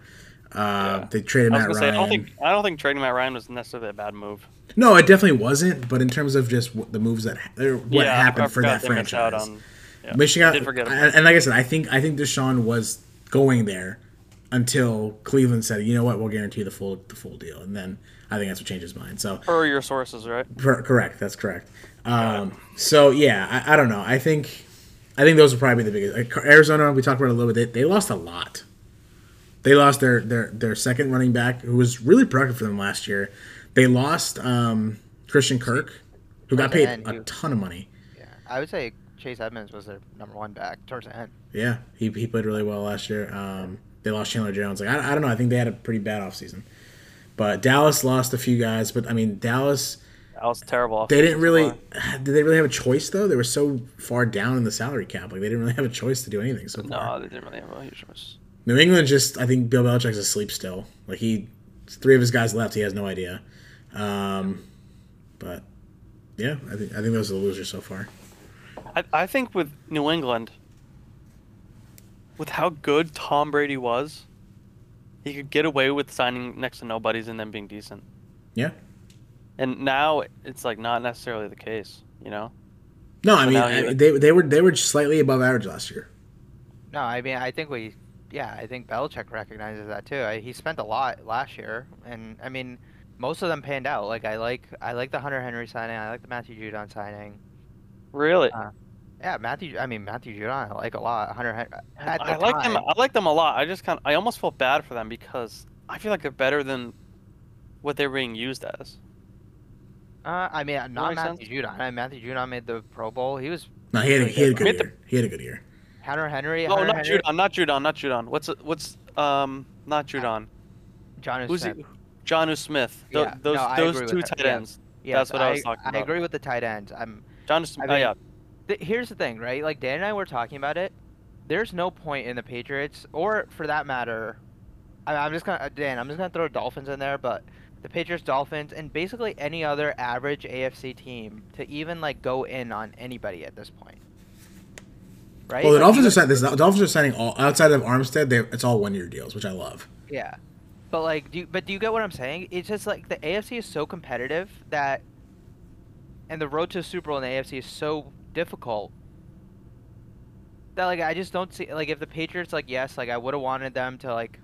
S1: Uh,
S2: Yeah.
S1: They traded Matt
S2: gonna say I
S1: Ryan.
S2: don't think I don't think trading Matt Ryan was necessarily a bad move.
S1: No, it definitely wasn't. But in terms of just the moves that what
S2: yeah,
S1: happened for that
S2: out
S1: franchise,
S2: on- yeah,
S1: Michigan,
S2: I did forget about
S1: and, and like I said, I think I think Deshaun was going there until Cleveland said, you know what, we'll guarantee the full the full deal, and then I think that's what changed his mind. So
S2: per your sources, right?
S1: Per- correct. That's correct. Um, so yeah, I, I don't know. I think I think those would probably be the biggest. Like, Arizona, we talked about it a little bit. They, they lost a lot. They lost their, their their second running back, who was really productive for them last year. They lost um, Christian Kirk, who got
S3: Towards the
S1: paid
S3: end,
S1: a
S3: he-
S1: ton of money.
S3: Yeah, I would say Chase Edmonds was their number one back towards the end.
S1: Yeah, he, he played really well last year. Um, they lost Chandler Jones. Like I, I don't know. I think they had a pretty bad offseason. But Dallas lost a few guys. But I mean, Dallas
S2: That was terrible.
S1: They didn't really.
S2: line.
S1: Did they really have a choice though? They were so far down in the salary cap. Like they didn't really have a choice to do anything so far.
S2: No, they didn't really have a huge choice.
S1: New England just. I think Bill Belichick's asleep still. Like he, three of his guys left. He has no idea. Um, but yeah, I think I think those are the losers so far.
S2: I, I think with New England, with how good Tom Brady was, he could get away with signing next to nobodies and then being decent.
S1: Yeah.
S2: And now it's like not necessarily the case, you know.
S1: No, I
S2: So
S1: mean
S2: now
S1: I, they they were they were slightly above average last year.
S3: No, I mean, I think we, yeah, I think Belichick recognizes that too. I, he spent a lot last year, and I mean, most of them panned out. Like I like, I like the Hunter Henry signing. I like the Matthew Judon signing.
S2: Really,
S3: Uh, Yeah, Matthew. I mean, Matthew Judon, I like a lot. Hunter Henry. At
S2: I
S3: the
S2: like them. I like them a lot. I just kind of, I almost felt bad for them because I feel like they're better than what they're being used as.
S3: Uh, I mean, not
S2: make
S3: Matthew Judon. I mean, Matthew Judon made the Pro Bowl. He was
S1: No, he had a, he had a good
S2: Made the-
S1: year. He had a good year.
S3: Hunter Henry.
S2: Oh,
S3: Hunter
S2: not
S3: Henry,
S2: Judon, not Judon, not Judon. What's what's um not Judon?
S3: John
S2: Who's
S3: Smith.
S2: he? Jonnu Smith. Th-
S3: Yeah,
S2: those
S3: no, I
S2: those
S3: agree with
S2: two
S3: that,
S2: tight
S3: yeah.
S2: ends.
S3: Yes,
S2: That's what I was talking
S3: I
S2: about.
S3: I agree with the tight ends. I'm.
S2: Jonnu Smith.
S3: I
S2: oh yeah.
S3: Here's the thing, right? Like Dan and I were talking about it. There's no point in the Patriots, or for that matter, I, I'm just gonna uh, Dan. I'm just gonna throw Dolphins in there, but the Patriots, Dolphins, and basically any other average AFC team to even like go in on anybody at this point. Right?
S1: Well, the Dolphins are signing. The Dolphins are signing all outside of Armstead. They it's all one year deals, which I love.
S3: Yeah. But like, do you, but do you get what I'm saying? It's just like the AFC is so competitive that, and the road to the Super Bowl in the AFC is so difficult that like I just don't see like if the Patriots like yes like I would have wanted them to like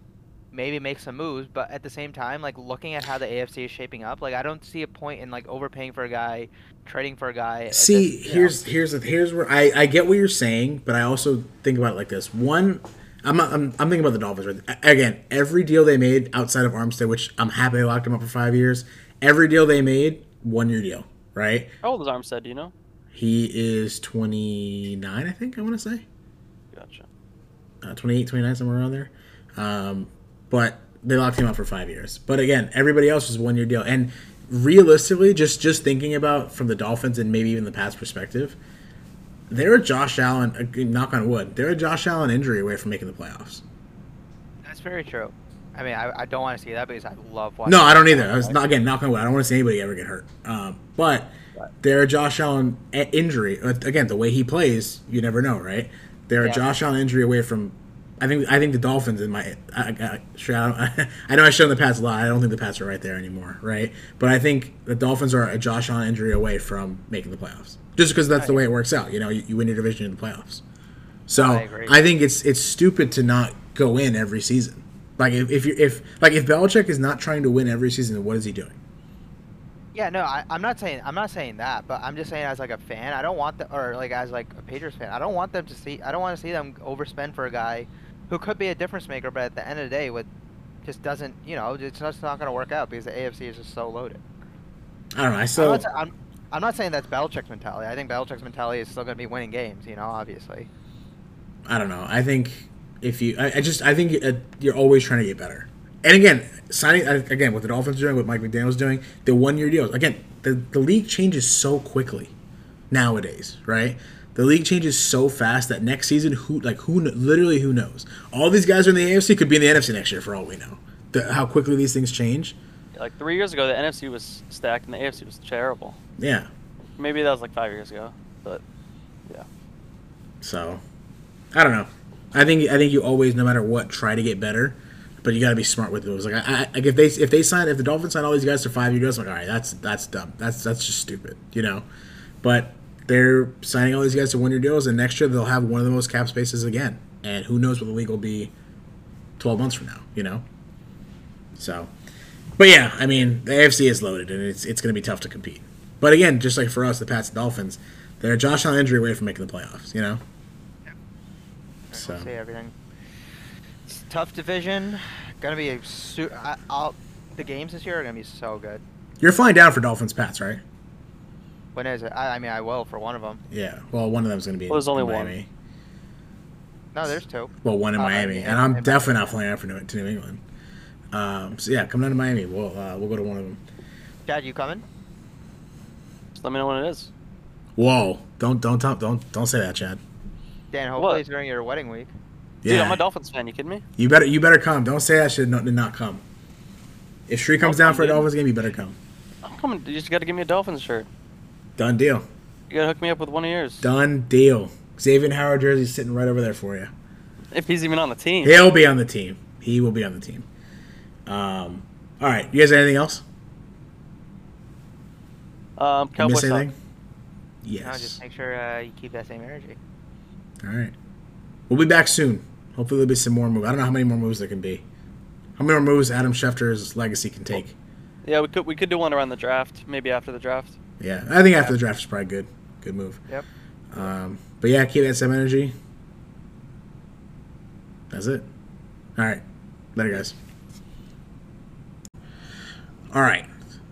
S3: maybe make some moves, but at the same time like looking at how the AFC is shaping up, like I don't see a point in like overpaying for a guy, trading for a guy.
S1: See,
S3: this- you know.
S1: here's here's the, here's where I, I get what you're saying, but I also think about it like this. One, I'm I'm, I'm thinking about the Dolphins. Right? Again, every deal they made outside of Armstead, which I'm happy they locked him up for five years. Every deal they made, one year deal, right?
S2: How old is Armstead? Do you know?
S1: He is 29, I think I want to say.
S2: Gotcha.
S1: uh, 28, 29, somewhere around there. Um, but they locked him up for five years. But again, everybody else was one year deal. And realistically, just just thinking about from the Dolphins and maybe even the Pats perspective, they're a Josh Allen. uh, Knock on wood, they're a Josh Allen injury away from making the playoffs.
S3: that's very true. I mean, I, I don't want to see that because I love watching.
S1: No, I don't either. I was not again knock on wood. I don't want to see anybody ever get hurt. Um, but they're Josh Allen injury. Uh, Again, the way he plays, you never know, right? They're
S3: Yeah.
S1: Josh Allen injury away from. I think I think the Dolphins in my I, I, I, I know I showed the Pats a lot. I don't think the Pats are right there anymore, right? But I think the Dolphins are a Josh Allen injury away from making the playoffs, just because that's the way it works out. You know, you, you win your division in the playoffs. So
S3: I
S1: I, think it's it's stupid to not go in every season. Like if, if you if like if Belichick is not trying to win every season, what is he doing?
S3: Yeah, no, I, I'm not saying I'm not saying that, but I'm just saying as like a fan, I don't want the or like as like a Patriots fan, I don't want them to see, I don't want to see them overspend for a guy who could be a difference maker, but at the end of the day, with just doesn't, you know, it's just not going to work out because the AFC is just so loaded.
S1: I don't know. I
S3: I'm, not, I'm, I'm not saying that's Belichick's mentality. I think Belichick's mentality is still going to be winning games, you know, obviously.
S1: I don't know. I think if you, I, I just, I think uh, you're always trying to get better. And again, signing again what the Dolphins are doing, what Mike McDaniel's doing, the one year deals. Again, the the league changes so quickly nowadays, right? The league changes so fast that next season, who like who literally who knows? All these guys are in the AFC could be in the NFC next year for all we know. The, how quickly these things change.
S2: Like three years ago, the NFC was stacked and the AFC was terrible.
S1: Yeah.
S2: Maybe that was like five years ago, but yeah.
S1: So, I don't know. I think I think you always, no matter what, try to get better, but you got to be smart with those. Like, I, I, like if they if they sign if the Dolphins sign all these guys to five year deals, I'm like, all right, that's that's dumb. That's that's just stupid, you know. But they're signing all these guys to one year deals, and next year they'll have one of the most cap spaces again. And who knows what the league will be twelve months from now, you know. So, but yeah, I mean, the AFC is loaded, and it's it's going to be tough to compete. But again, just like for us, the Pats Dolphins, they're Josh Allen injury away from making the playoffs, you know. So.
S3: See everything. It's a tough division. Gonna be a su- I, I'll, the games this year are gonna be so good.
S1: You're flying down for Dolphins Pats, right?
S3: When is it? I, I mean, I will for one of them.
S1: Yeah. Well, one of them's going to be.
S2: Well, there's
S1: in
S2: only one.
S1: Miami.
S3: No, there's two.
S1: Well, one in
S3: Uh,
S1: Miami,
S3: yeah,
S1: and I'm
S3: in
S1: definitely
S3: Miami.
S1: not flying out for New, to New England. Um, so yeah, come down to Miami. We'll uh, we'll go to one of them.
S3: Dad, you coming?
S2: Just let me know when it is.
S1: Whoa! Don't don't don't don't don't say that, Chad.
S3: Dan, hopefully
S2: What?
S3: it's during your wedding week.
S2: Dude,
S1: Yeah.
S2: I'm a Dolphins fan. You kidding me?
S1: You better you better come. Don't say that shit. Not, did not come. If Shree comes down for a. Dolphins game, you better come.
S2: I'm coming. You just got to give me a Dolphins shirt.
S1: Done deal.
S2: You gotta hook me up with one of yours.
S1: Done deal. Xavier Howard jersey's sitting right over there for you.
S2: If he's even on the team.
S1: He'll be on the team. He will be on the team. Um, all right. You guys have anything else?
S2: Um,
S1: You
S2: Cowboys.
S1: miss
S2: suck.
S1: anything?
S3: No,
S1: Yes.
S3: just make sure uh, you keep that same energy.
S1: All right. We'll be back soon. Hopefully there'll be some more moves. I don't know how many more moves there can be. How many more moves Adam Schefter's legacy can take?
S2: Yeah, we could we could do one around the draft, maybe after the draft.
S1: Yeah, I think after the draft is probably good. Good move.
S3: Yep.
S1: Um, but yeah, keep that same energy. That's it. All right. Later, guys. All right.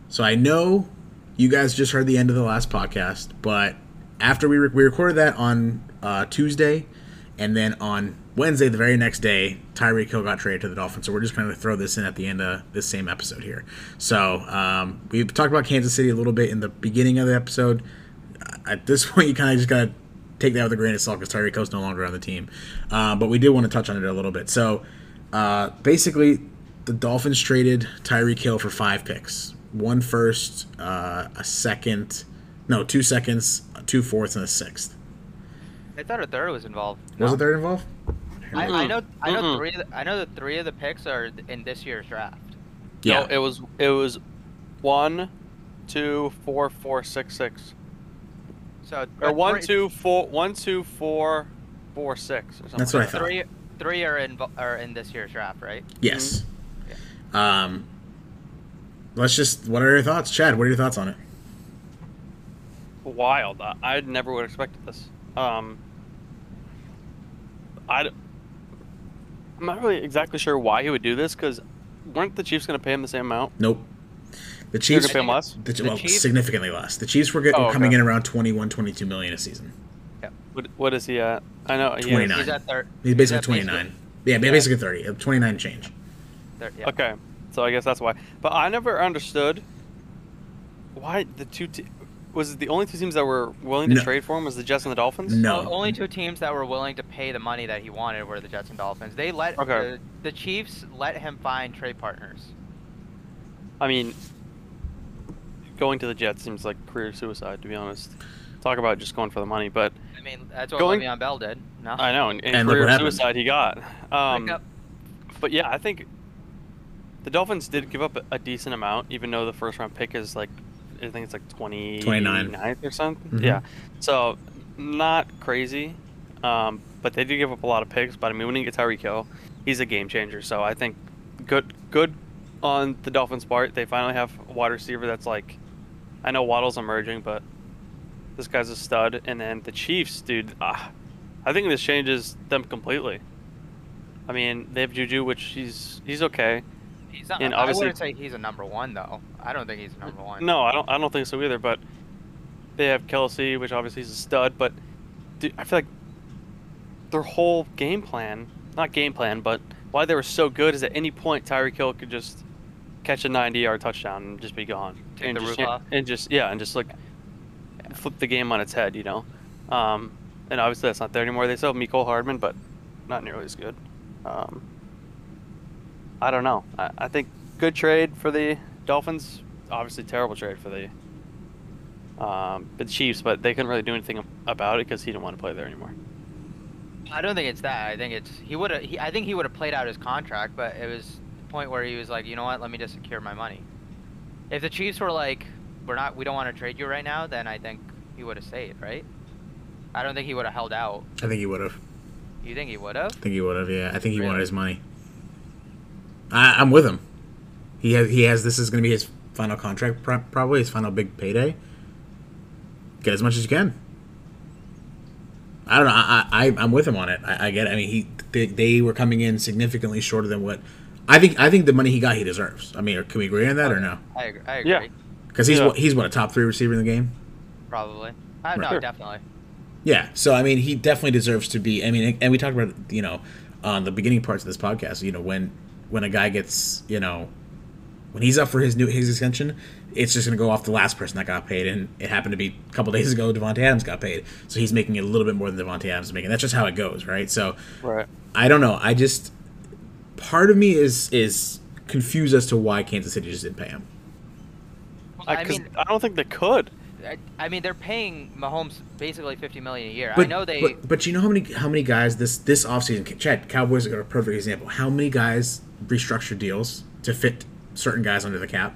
S1: So I know you guys just heard the end of the last podcast, but after we, re- we recorded that on uh, Tuesday, and then on Wednesday, the very next day, Tyreek Hill got traded to the Dolphins. So we're just going to throw this in at the end of this same episode here. So um, we talked about Kansas City a little bit in the beginning of the episode. At this point, you kind of just got to take that with a grain of salt because Tyreek Hill's no longer on the team. Uh, but we did want to touch on it a little bit. So uh, basically, the Dolphins traded Tyreek Hill for five picks one first, uh, a second, no, two seconds, two fourths, and a sixth.
S3: I thought a third was involved.
S1: Was
S3: No?
S1: a third involved?
S3: I, I know. I know
S2: Mm-mm.
S3: three. Of the, I know that three of the picks are in this year's draft.
S1: Yeah.
S2: No, it was it was one, two, four, four, six, six.
S3: So
S2: Or
S3: but
S2: one,
S3: three,
S2: two, four, one, two, four, four, six, or something.
S1: That's what I thought.
S3: Three. Three are in are in this year's draft, right?
S1: Yes. Um, let's just. What are your thoughts, Chad? What are your thoughts on it?
S2: Wild. I, I never would have expected this. Um, I. I'm not really exactly sure why he would do this because weren't the Chiefs going to pay him the same amount?
S1: Nope. The
S2: They're
S1: Chiefs.
S2: going to pay him less.
S1: The,
S3: The
S1: well,
S3: Chiefs-
S1: significantly less. The Chiefs were getting,
S2: Oh, okay.
S1: coming in around 21, 22 million a season. Yeah.
S2: What, what is he at? I know. he
S1: 29.
S3: He's at third.
S1: He's basically
S3: at
S1: 29. Yeah,
S3: Yeah.
S1: basically 30. uh, 29 change.
S3: Third, yeah.
S2: Okay, so I guess that's why. But I never understood why the two te- was it the only two teams that were willing to
S1: No.
S2: trade for him was the Jets and the Dolphins.
S1: No.
S3: O- only two teams that were willing to pay the money that he wanted were the Jets and Dolphins. They let
S2: Okay.
S3: the, the Chiefs let him find trade partners.
S2: I mean, going to the Jets seems like career suicide to be honest. Talk about just going for the money, but
S3: I mean, that's what
S2: Going-
S3: Le'Veon Bell did. No.
S2: I know and, and
S1: And
S2: career suicide he got. Um, but yeah, I think the Dolphins did give up a, a decent amount, even though the first round pick is like I think it's like 20
S1: 29.
S2: or something.
S1: Mhm.
S2: Yeah, so not crazy, um, but they did give up a lot of picks. But I mean, when you get Tyreek Hill, he's a game changer. So I think good good on the Dolphins' part. They finally have a wide receiver that's like I know Waddle's emerging, but this guy's a stud. And then the Chiefs, dude, ah, I think this changes them completely. I mean, they have Juju, which he's he's okay.
S3: He's not.
S2: and
S3: I
S2: obviously-
S3: wouldn't say he's a number one though. I don't think he's a number one.
S2: No, I don't. I don't think so either. But they have Kelce, which obviously is a stud. But dude, I feel like their whole game plan, not game plan, but why they were so good is at any point Tyreek Hill could just catch a 90-yard touchdown and just be gone,
S3: Take
S2: and
S3: the
S2: just
S3: roof off.
S2: and just yeah, and just like flip the game on its head, you know. Um, and obviously that's not there anymore. They still have Mecole Hardman, but not nearly as good. Um, I don't know. I, I think good trade for the Dolphins. Obviously, terrible trade for the um, the Chiefs, but they couldn't really do anything about it because he didn't want to play there anymore.
S3: I don't think it's that. I think it's he would have. I think he would have played out his contract, but it was the point where he was like, you know what? Let me just secure my money. If the Chiefs were like, we're not, we don't want to trade you right now, then I think he would have stayed, right? I don't think he would have held out.
S1: I think he would have.
S3: You think he would have?
S1: I think he would have. Yeah, I think he
S3: Really?
S1: wanted his money. I, I'm with him. He has. He has. This is going to be his final contract, probably his final big payday. Get as much as you can. I don't know. I, I I'm with him on it. I, I get. It. I mean, he they, they were coming in significantly shorter than what. I think. I think the money he got, he deserves. I mean, can we agree on that or no?
S3: I agree. I agree.
S2: Yeah.
S1: Because he's
S2: Yeah.
S1: what he's what a top three receiver in the game.
S3: Probably. Uh, I,
S1: Right.
S3: No, definitely.
S1: Yeah, so I mean, he definitely deserves to be. I mean, and we talked about you know on the beginning parts of this podcast. You know, when when a guy gets you know when he's up for his new his extension, it's just going to go off the last person that got paid, and it happened to be a couple days ago. Davante Adams got paid, so he's making a little bit more than Davante Adams is making. That's just how it goes, right? So
S2: Right.
S1: I don't know. I just part of me is is confused as to why Kansas City just didn't pay him.
S2: I,
S3: I
S2: 'cause
S3: mean,
S2: I don't think they could.
S3: I, I mean, they're paying Mahomes basically fifty million a year.
S1: But,
S3: I know they.
S1: But, but you know how many how many guys this this offseason Chad Cowboys are a perfect example. How many guys restructure deals to fit certain guys under the cap?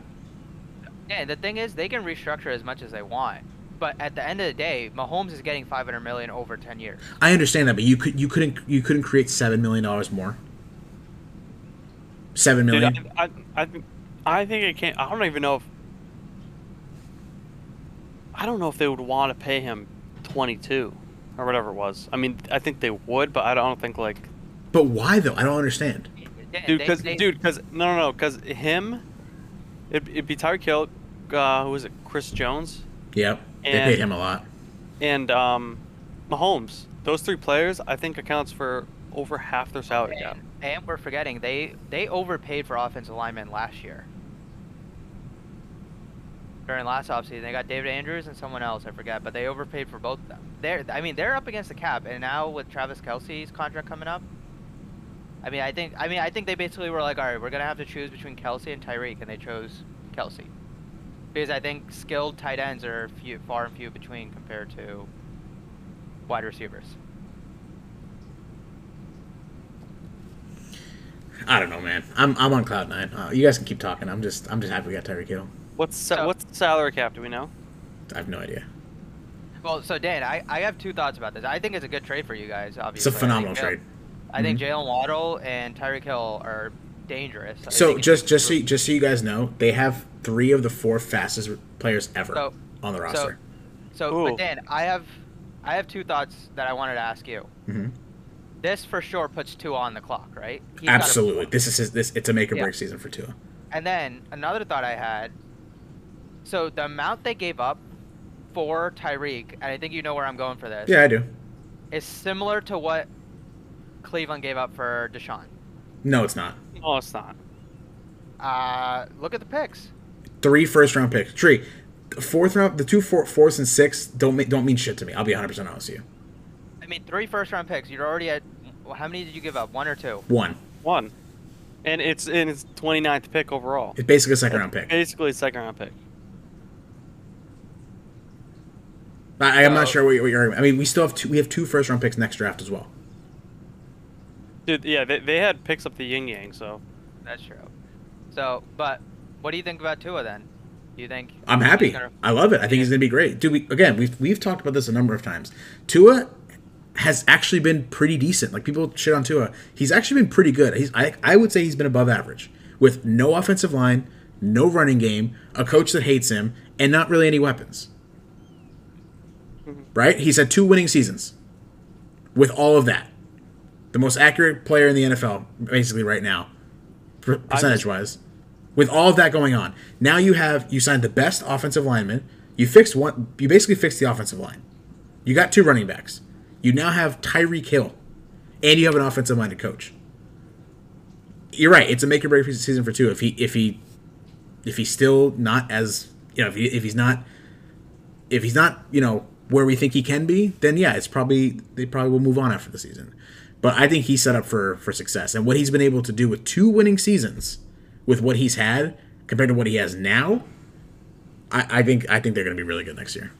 S3: Yeah, the thing is, they can restructure as much as they want, but at the end of the day, Mahomes is getting 500 million over 10 years.
S1: I understand that, but you could you couldn't you couldn't create seven million dollars more. Seven million. Dude.
S2: I, I, I, think- I think it can't. I don't even know if. I don't know if they would want to pay him 22 or whatever it was. I mean, I think they would, but I don't think like
S1: but why though? I don't understand.
S2: Dude, because
S3: they-
S2: dude, because no, no, no, because him, it, it'd be Tyreek Hill. Uh, who was it? Chris Jones
S1: Yep, they
S2: And-
S1: paid him a lot.
S2: and um, Mahomes. Those three players, I think, accounts for over half their salary cap.
S3: And, and we're forgetting they they overpaid for offensive linemen last year. During last offseason, they got David Andrews and someone else I forget, but they overpaid for both of them. They're I mean they're up against the cap, and now with Travis Kelce's contract coming up, I mean I think I mean I think they basically were like, all right, we're gonna have to choose between Kelce and Tyreek, and they chose Kelce because I think skilled tight ends are few, far and few between compared to wide receivers.
S1: I don't know, man. I'm I'm on cloud nine. Uh, you guys can keep talking. I'm just I'm just happy we got Tyreek Hill.
S2: What's
S3: So-
S2: what's the salary cap? Do we know?
S1: I have no idea.
S3: Well, so Dan, I, I have Tua thoughts about this. I think it's a good trade for you guys. Obviously, it's
S1: a phenomenal
S3: I think,
S1: trade.
S3: I think
S1: Mhm.
S3: Jalen Waddle and Tyreek Hill are dangerous. I
S1: So just just so you, just so you guys know, they have three of the four fastest players ever
S3: So-
S1: on the roster.
S3: so,
S2: Ooh.
S3: but Dan, I have I have two thoughts that I wanted to ask you.
S1: hmm
S3: This for sure puts two on the clock, right? He's
S1: Absolutely, this is his, this. It's a make or
S3: Yeah.
S1: break season for Tua.
S3: And then another thought I had. So the amount they gave up for Tyreek, and I think you know where I'm going for this,
S1: Yeah, I do.
S3: is similar to what Cleveland gave up for Deshaun.
S1: No, it's not.
S2: No, it's not.
S3: Uh, look at the picks.
S1: Three first round picks. Tree, fourth round, the two four, fourths and six don't ma- don't mean shit to me. I'll be 100 percent honest with you.
S3: I mean, three first round picks. You're already at. How many did you give up? One or two?
S1: One.
S2: One, and it's in it's 29th pick overall.
S1: It's basically a second round pick.
S2: Basically, a second round pick.
S1: I, I'm not sure what, you- what you're. I mean, we still have two. We have two first round picks next draft as well.
S2: Dude, yeah, they, they had picks up the yin yang, so
S3: That's true. So, but what do you think about Tua then? Do you think
S1: I'm happy.
S3: gonna-
S1: I love it. I think he's going to be great. Dude, we, again, we've we've talked about this a number of times. Tua has actually been pretty decent. Like people shit on Tua, he's actually been pretty good. He's I I would say he's been above average with no offensive line, no running game, a coach that hates him, and not really any weapons. Right? He's had two winning seasons. With all of that, the most accurate player in the NFL, basically right now, percentage wise with all of that going on. Now you have you signed the best offensive lineman. You fixed one. You basically fixed the offensive line. You got Tua running backs. You now have Tyreek Hill, and you have an offensive-minded coach. You're right. It's a make or break season for two. If he if he if he's still not as you know if, he, if he's not if he's not you know where we think he can be, then yeah, it's probably they probably will move on after the season. But I think he's set up for for success, and what he's been able to do with two winning seasons, with what he's had compared to what he has now, I, I think I think they're going to be really good next year,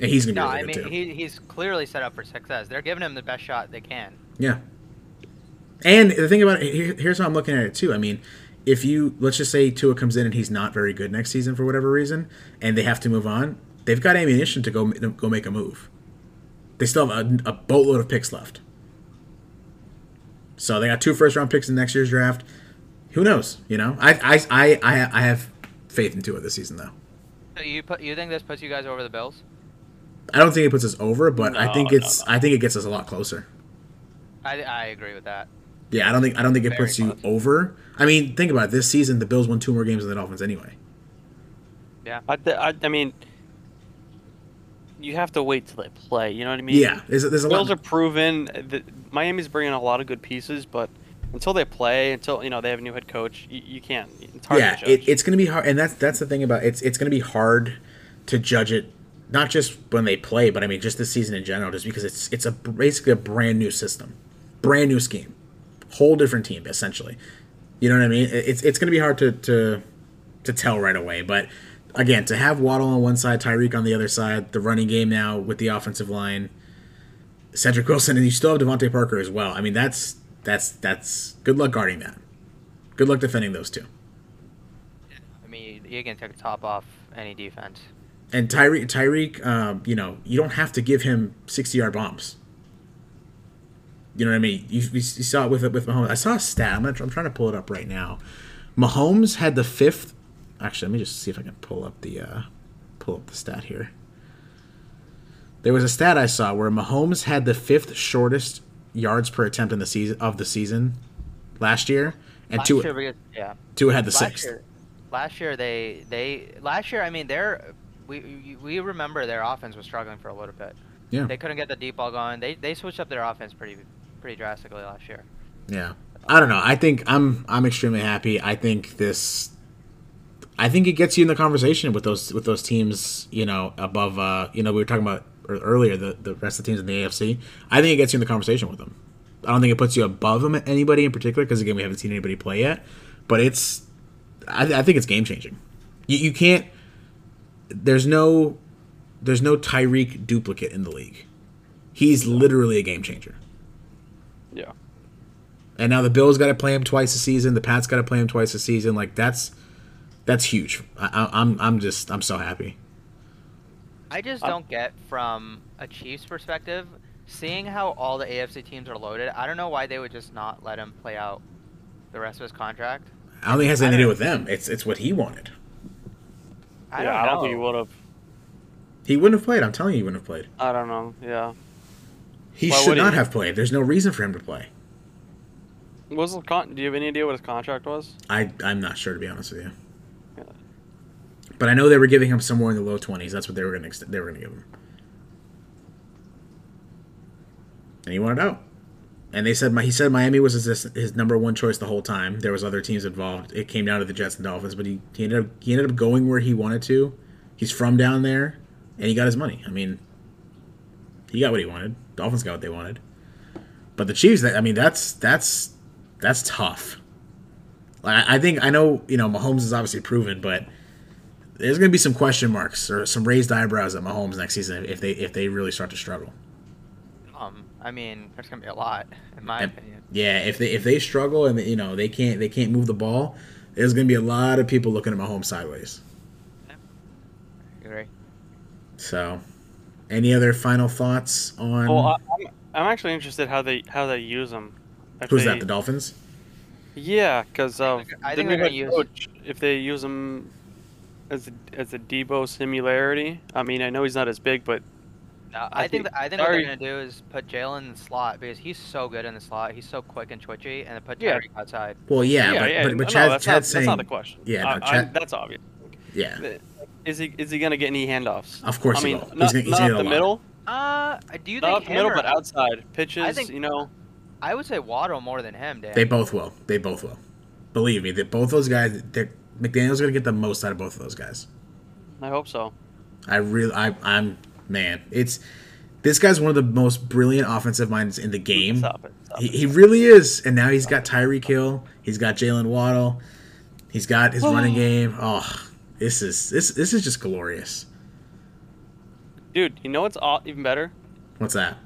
S1: and he's going to be
S3: No,
S1: really
S3: I
S1: good
S3: mean
S1: too.
S3: he, he's clearly set up for success. They're giving him the best shot they can.
S1: Yeah. And the thing about it, here- here's how I'm looking at it too. I mean, if you let's just say Tua comes in and he's not very good next season for whatever reason, and they have to move on, they've got ammunition to go go make a move. They still have a, a boatload of picks left. So they got two first round picks in next year's draft. Who knows? You know, I I I I, I have faith in Tua this season though.
S3: So you put you think this puts you guys over the Bills?
S1: I don't think it puts us over, but I
S2: No,
S1: think
S2: no,
S1: it's I think it gets us a lot closer.
S3: I, I agree with that.
S1: Yeah, I don't think I don't think it
S3: Very
S1: puts you over. I mean, think about it. This season, the Bills won two more games than the Dolphins anyway.
S3: Yeah.
S2: I, th- I, I mean, you have to wait till they play. You know what I mean?
S1: Yeah, there's, there's a
S2: Bills are proven. That Miami's bringing a lot of good pieces, but until they play, until you know they have a new head coach, you, you can't. It's hard
S1: Yeah,
S2: to judge.
S1: it, it's going to be hard, and that's that's the thing about it's it's going to be hard to judge it, not just when they play, but I mean just this season in general, just because it's it's a basically a brand new system, brand new scheme, whole different team essentially. You know what I mean? It- It's it's going to be hard to to to tell right away, but again to have Waddle on one side, Tyreek on the other side, the running game now with the offensive line, Cedric Wilson, and you still have DeVante Parker as well. I mean, that's that's that's good luck guarding that. Good luck defending those two.
S3: I mean, you can take the top off any defense.
S1: And Tyreek, Tyreek, um, you know, you don't have to give him sixty yard bombs. You know what I mean? You, you saw it with with Mahomes. I saw a stat. I'm, gonna, I'm trying to pull it up right now. Mahomes had the fifth. Actually, let me just see if I can pull up the uh, pull up the stat here. There was a stat I saw where Mahomes had the fifth shortest yards per attempt in the season of the season last year, and
S3: last
S1: two
S3: year, we- yeah.
S1: two had the
S3: last
S1: sixth.
S3: Year, last year they they last year I mean they're we we- we remember their offense was struggling for a little bit.
S1: Yeah.
S3: They couldn't get the deep ball going. They they switched up their offense pretty pretty drastically last year.
S1: Yeah. I don't know. I think I'm I'm extremely happy. I think this I think it gets you in the conversation with those with those teams, you know, above uh, you know, we were talking about earlier the the rest of the teams in the AFC. I think it gets you in the conversation with them. I don't think it puts you above them anybody in particular because again, we haven't seen anybody play yet, but it's I, I think it's game changing. You, you can't there's no there's no Tyreek duplicate in the league. He's literally a game changer.
S2: Yeah.
S1: And now the Bills got to play him twice a season. The Pats got to play him twice a season. Like that's that's huge. I, I, I'm I'm just I'm so happy.
S3: I just don't get from a Chiefs perspective, seeing how all the AFC teams are loaded. I don't know why they would just not let him play out the rest of his contract.
S1: I don't think it has anything to do with them. It's it's what he wanted.
S3: I
S2: yeah,
S3: don't
S2: I don't think he would have.
S1: He wouldn't have played. I'm telling you, he wouldn't have played.
S2: I don't know. Yeah.
S1: He
S2: Why
S1: should
S2: would he?
S1: not have played. There's no reason for him to play.
S2: What was the con- Do you have any idea what his contract was?
S1: I I'm not sure to be honest with you. But I know they were giving him somewhere in the low 20s. That's what they were going to they were going to give him. And he wanted out. And they said my he said Miami was his, his number one choice the whole time. There was other teams involved. It came down to the Jets and Dolphins, but he, he ended up he ended up going where he wanted to. He's from down there, and he got his money. I mean, he got what he wanted. Dolphins got what they wanted. But the Chiefs, I mean, that's that's that's tough. I I think I know you know Mahomes is obviously proven, but there's going to be some question marks or some raised eyebrows at Mahomes next season if they if they really start to struggle.
S3: Um, I mean, there's gonna be a lot, in my
S1: And-
S3: opinion.
S1: Yeah, if they if they struggle and you know they can't they can't move the ball, there's going to be a lot of people looking at Mahomes sideways.
S3: You agree?
S1: So, any other final thoughts on
S2: Well, I, I'm, I'm actually interested how they how they use them. If
S1: who's
S2: they-
S1: that? The Dolphins?
S2: Yeah, because
S3: I
S2: of
S3: think they're- I
S2: the new head
S3: use-
S2: coach. If they use him as a, as a Deebo similarity, I mean, I know he's not as big, but
S3: No,
S2: I
S3: I, think
S2: think-
S3: I think what they're
S2: sorry.
S3: gonna do is put Jalen in the slot because he's so good in the slot. He's so quick and twitchy, and then put
S2: Yeah.
S3: Outside.
S1: Well, yeah, but but,
S2: no,
S1: but Chad,
S2: that's,
S1: Chad's
S2: not,
S1: saying
S2: that's not the question.
S1: Yeah,
S2: I-
S1: no,
S2: I-
S1: Chad-
S2: that's obvious.
S1: yeah,
S2: Is he is he gonna get any handoffs?
S1: Of course
S2: I
S1: he
S2: mean,
S1: will. He's
S2: not,
S1: he's
S2: not
S1: gonna
S2: up
S1: get
S2: the
S1: a lot.
S2: middle,
S3: Uh, do you
S2: not
S3: think
S2: the middle,
S3: or-
S2: but outside pitches.
S3: think-
S2: you know,
S3: I would say Waddle more than him, Dan.
S1: they both will. They both will. Believe me, that both those guys. they're- McDaniel's to get the most out of both of those guys.
S2: I hope so.
S1: I really, I, I'm man. It's this guy's one of the most brilliant offensive minds in the game.
S2: Stop it. Stop
S1: He,
S2: it.
S1: he really is, and now he's got Tyreek Hill. He's got Jalen Waddle. He's got his running game. Oh, this is this this is just glorious.
S2: Dude, you know what's aw- even better?
S1: What's that?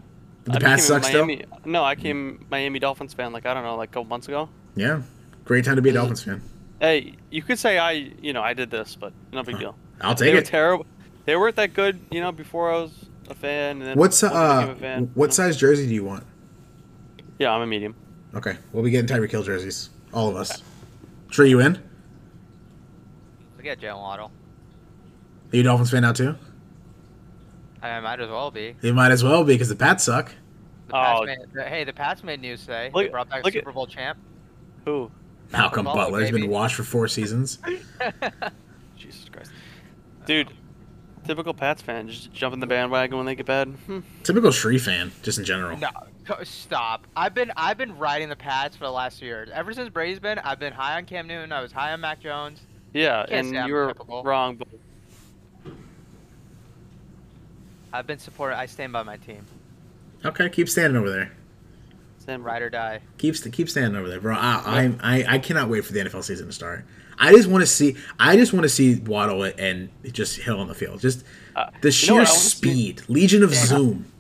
S1: The
S2: I
S1: Pats
S2: became a
S1: suck still.
S2: Miami, No, I came Miami Dolphins fan like I don't know, like a couple months ago.
S1: Yeah, great time to be a Dolphins fan.
S2: Hey, you could say I, you know, I did this, but no big deal.
S1: I'll
S2: they
S1: take
S2: were
S1: it.
S2: terrible. They weren't that good, you know, before I was a fan. And then
S1: What's uh,
S2: became a fan, you
S1: what
S2: know?
S1: size jersey do you want?
S2: Yeah, I'm a medium.
S1: Okay, we'll be getting Tyreek Hill jerseys, all of us. Tree, you in? Are
S3: Look at Jalen Waddle.
S1: Are you a Dolphins fan now too?
S3: I might as well be.
S1: You might as well be because the Pats suck.
S3: The Pats
S2: Oh.
S3: made, hey, the Pats made news today.
S2: Look-
S3: they brought back
S2: look at-
S3: Super Bowl champ.
S2: Who?
S1: Malcolm
S3: Butler,
S1: Butler has been
S3: baby.
S1: washed for four seasons.
S2: Jesus Christ, dude. Typical Pats fan, just jump in the bandwagon when they get bad. Hmm.
S1: Typical Shree fan, just in general.
S3: no, stop. I've been I've been riding the Pats for the last few years. Ever since Brady's been, I've been high on Cam Newton. I was high on Mac Jones.
S2: Yeah,
S3: Can't
S2: and you were
S3: typical.
S2: wrong. But
S3: I've been supported. I stand by my team.
S1: Okay, keep standing over there.
S2: Sam,
S3: Ride or die.
S1: Keep keep standing over there, bro. I, I I I cannot wait for the NFL season to start. I just want to see. I just want to see Waddle and just Hill on the field. Just
S2: Uh,
S1: the
S2: you know
S1: sheer
S2: what I wanna see?
S1: speed, Legion of Zoom.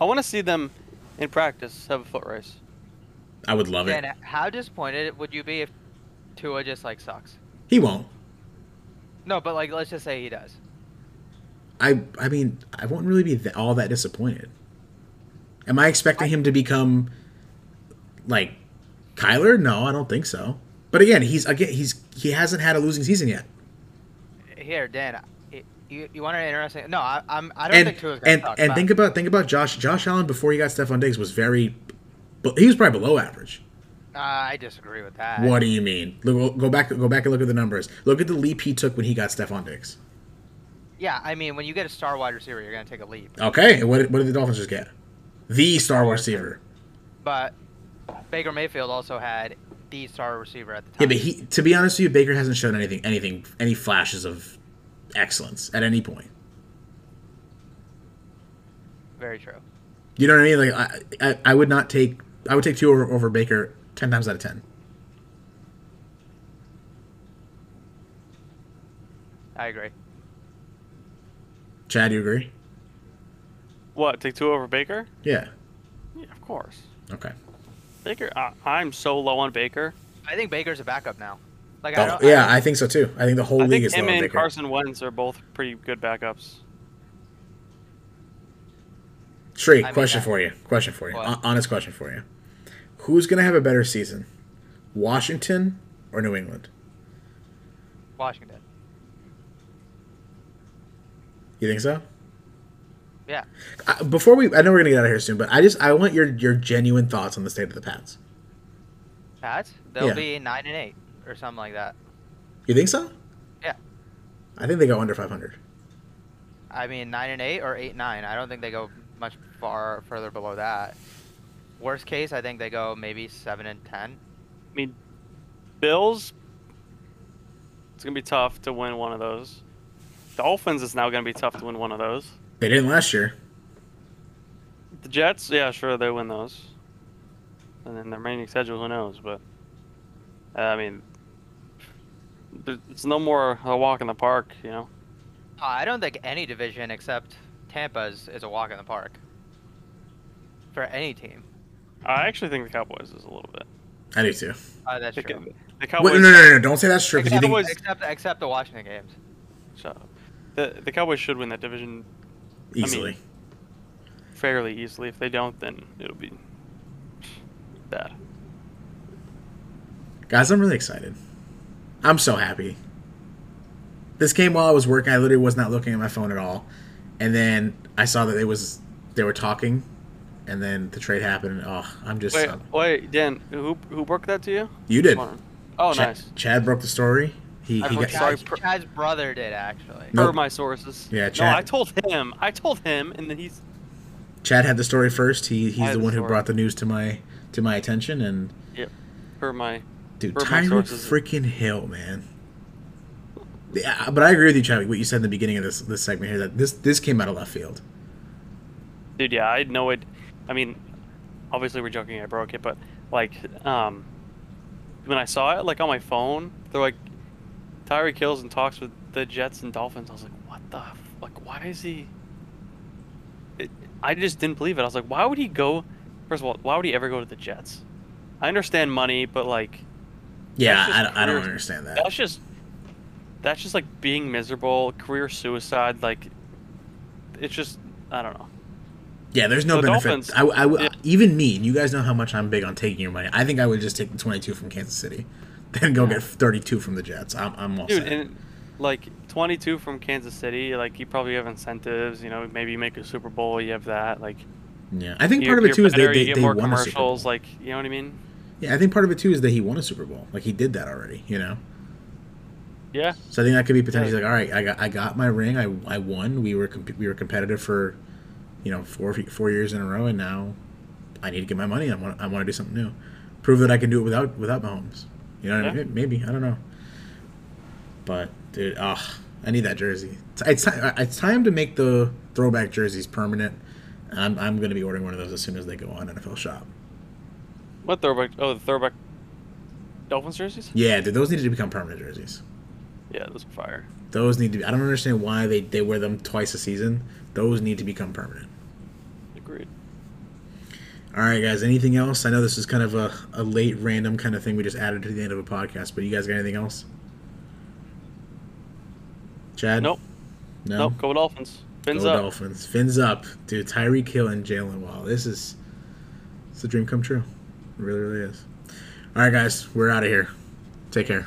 S2: I want to see them in practice have a foot race.
S1: I would love it.
S3: Dan, how disappointed would you be if Tua just like sucks?
S1: He won't.
S3: No, but like let's just say he does.
S1: I I mean, I won't really be th- all that disappointed. Am I expecting him to become like Kyler? No, I don't think so. But again, he's again he's he hasn't had a losing season yet.
S3: Here, Dan, you, you want an interesting? No, I, I'm. I don't
S1: And
S3: think Tua's gonna
S1: and and
S3: but-
S1: think about think about Josh Josh Allen before he got Stefon Diggs was very, but he was probably below average.
S3: Uh, I disagree with that.
S1: What do you mean? Look, go back go back and look at the numbers. Look at the leap he took when he got Stefon Diggs.
S3: Yeah, I mean, when you get a star wide receiver, you're gonna take a leap.
S1: Okay, and what did, what did the Dolphins just get? The star wide receiver.
S3: But Baker Mayfield also had the star receiver at the
S1: Yeah, but he to be honest with you, Baker hasn't shown anything anything any flashes of excellence at any point.
S3: Very true.
S1: You know what I mean? Like I, I, I would not take I would take Tua over, over Baker ten times out of ten.
S3: I agree.
S1: Chad, you agree?
S2: What? Take Tua over Baker?
S1: Yeah.
S2: Yeah, of course.
S1: Okay.
S2: Baker. I, I'm so low on Baker.
S3: I think Baker's a backup now. Like I
S1: Oh,
S3: don't.
S1: yeah,
S3: I,
S1: I think so too. I think the whole
S2: I
S1: league
S2: think
S1: is low
S2: him
S1: on
S2: and
S1: Baker.
S2: Carson Wentz are both pretty good backups.
S1: Straight
S3: I
S1: question
S3: that-
S1: for you. Question for you.
S3: What?
S1: Honest question for you. Who's gonna have a better season, Washington or New England?
S3: Washington.
S1: You think so?
S3: Yeah.
S1: Uh, before we, I know we're gonna get out of here soon, but I just I want your your genuine thoughts on the state of the Pats.
S3: Pats. They'll
S1: Yeah.
S3: be nine and eight or something like that.
S1: You think so?
S3: Yeah.
S1: I think they go under 500.
S3: I mean, nine and eight or eight nine. I don't think they go much far further below that. Worst case, I think they go maybe seven and ten.
S2: I mean, Bills. It's gonna be tough to win one of those. Dolphins is now gonna be tough to win one of those.
S1: They didn't last year.
S2: The Jets, yeah, sure they win those. And then the remaining schedule, who knows? But uh, I mean, there- it's no more a walk in the park, you know.
S3: Uh, I don't think any division except Tampa's is a walk in the park for any team.
S2: I actually think the Cowboys is a little bit.
S1: I do too.
S3: Uh, that's
S2: The,
S3: true.
S2: the Cowboys.
S1: Wait, no, no, no, no, don't say that's true because you think
S2: Cowboys-
S3: Except except the Washington games.
S2: Shut up. The the Cowboys should win that division
S1: easily.
S2: fairly easily. If they don't, then it'll be bad.
S1: Guys, I'm really excited. I'm so happy. This came while I was working. I literally was not looking at my phone at all, and then I saw that it was they were talking, and then the trade happened. Oh, I'm just
S2: Wait,
S1: so-
S2: wait, Dan, who who broke that to you?
S1: you did.
S2: Oh,
S1: Chad,
S2: nice.
S1: Chad broke the story. He,
S2: I
S1: he got,
S2: sorry,
S3: Chad's, Chad's brother did actually.
S1: No.
S2: Per my sources.
S1: Yeah, Chad.
S2: No, I told him. I told him, and then he's
S1: Chad had the story first. He he's
S2: had
S1: the
S2: the
S1: one who brought the news to my to my attention. And Yep.
S2: per my.
S1: dude,
S2: Per my
S1: freaking Hill, man. Yeah, but I agree with you, Chad. What you said in the beginning of this this segment here that this this came out of left field.
S2: Dude, yeah, I know it. I mean, obviously we're joking. I broke it, but like, um, when I saw it, like on my phone, they're like, Tyreek Hill's and talks with the Jets and Dolphins. I was like, what the? F- like, why is he? It, I just didn't believe it. I was like, why would he go? First of all, why would he ever go to the Jets? I understand money, but like,
S1: Yeah, I, don't- I don't understand that.
S2: that's just that's just like being miserable, career suicide. Like, it's just I don't know.
S1: Yeah, there's no
S2: The
S1: benefit. I, I
S2: yeah.
S1: even me, and you guys know how much I'm big on taking your money. I think I would just take the 22 from Kansas City, then go get 32 from the Jets. I'm, I'm all
S2: Dude,
S1: set.
S2: and like 22 from Kansas City, like you probably have incentives. You know, maybe you make a Super Bowl, you have that. Like,
S1: yeah, I think part of it too is they, they, they
S2: more
S1: won a Super Bowl.
S2: commercials. Like, you know what I mean?
S1: Yeah, I think part of it too is that he won a Super Bowl. Like he did that already, you know.
S2: Yeah,
S1: So I think that could be potentially like, all right, I got I got my ring. I, I won. We were comp- we were competitive for, you know, four four years in a row, and now I need to get my money. I want I want to do something new, prove that I can do it without without Mahomes. You know what I mean? Maybe I don't know. But dude, ah, I need that jersey. It's it's, it's time to make the throwback jerseys permanent. I'm I'm gonna be ordering one of those as soon as they go on NFL Shop.
S2: what throwback? Oh, the throwback. Dolphins jerseys?
S1: Yeah, dude, those need to become permanent jerseys.
S2: Yeah, those are fire.
S1: Those need to. Be, I don't understand why they they wear them twice a season. Those need to become permanent. All right, guys. Anything else? I know this is kind of a, a late, random kind of thing we just added to the end of a podcast, but you guys got anything else? Chad?
S2: Nope.
S1: No.
S2: Nope. Go Dolphins. Fins
S1: Go
S2: up.
S1: Dolphins. Fins up. Dude, Tyreek Hill and Jalen Wall. This is it's a dream come true. It really, really is. All right, guys. We're out of here. Take care.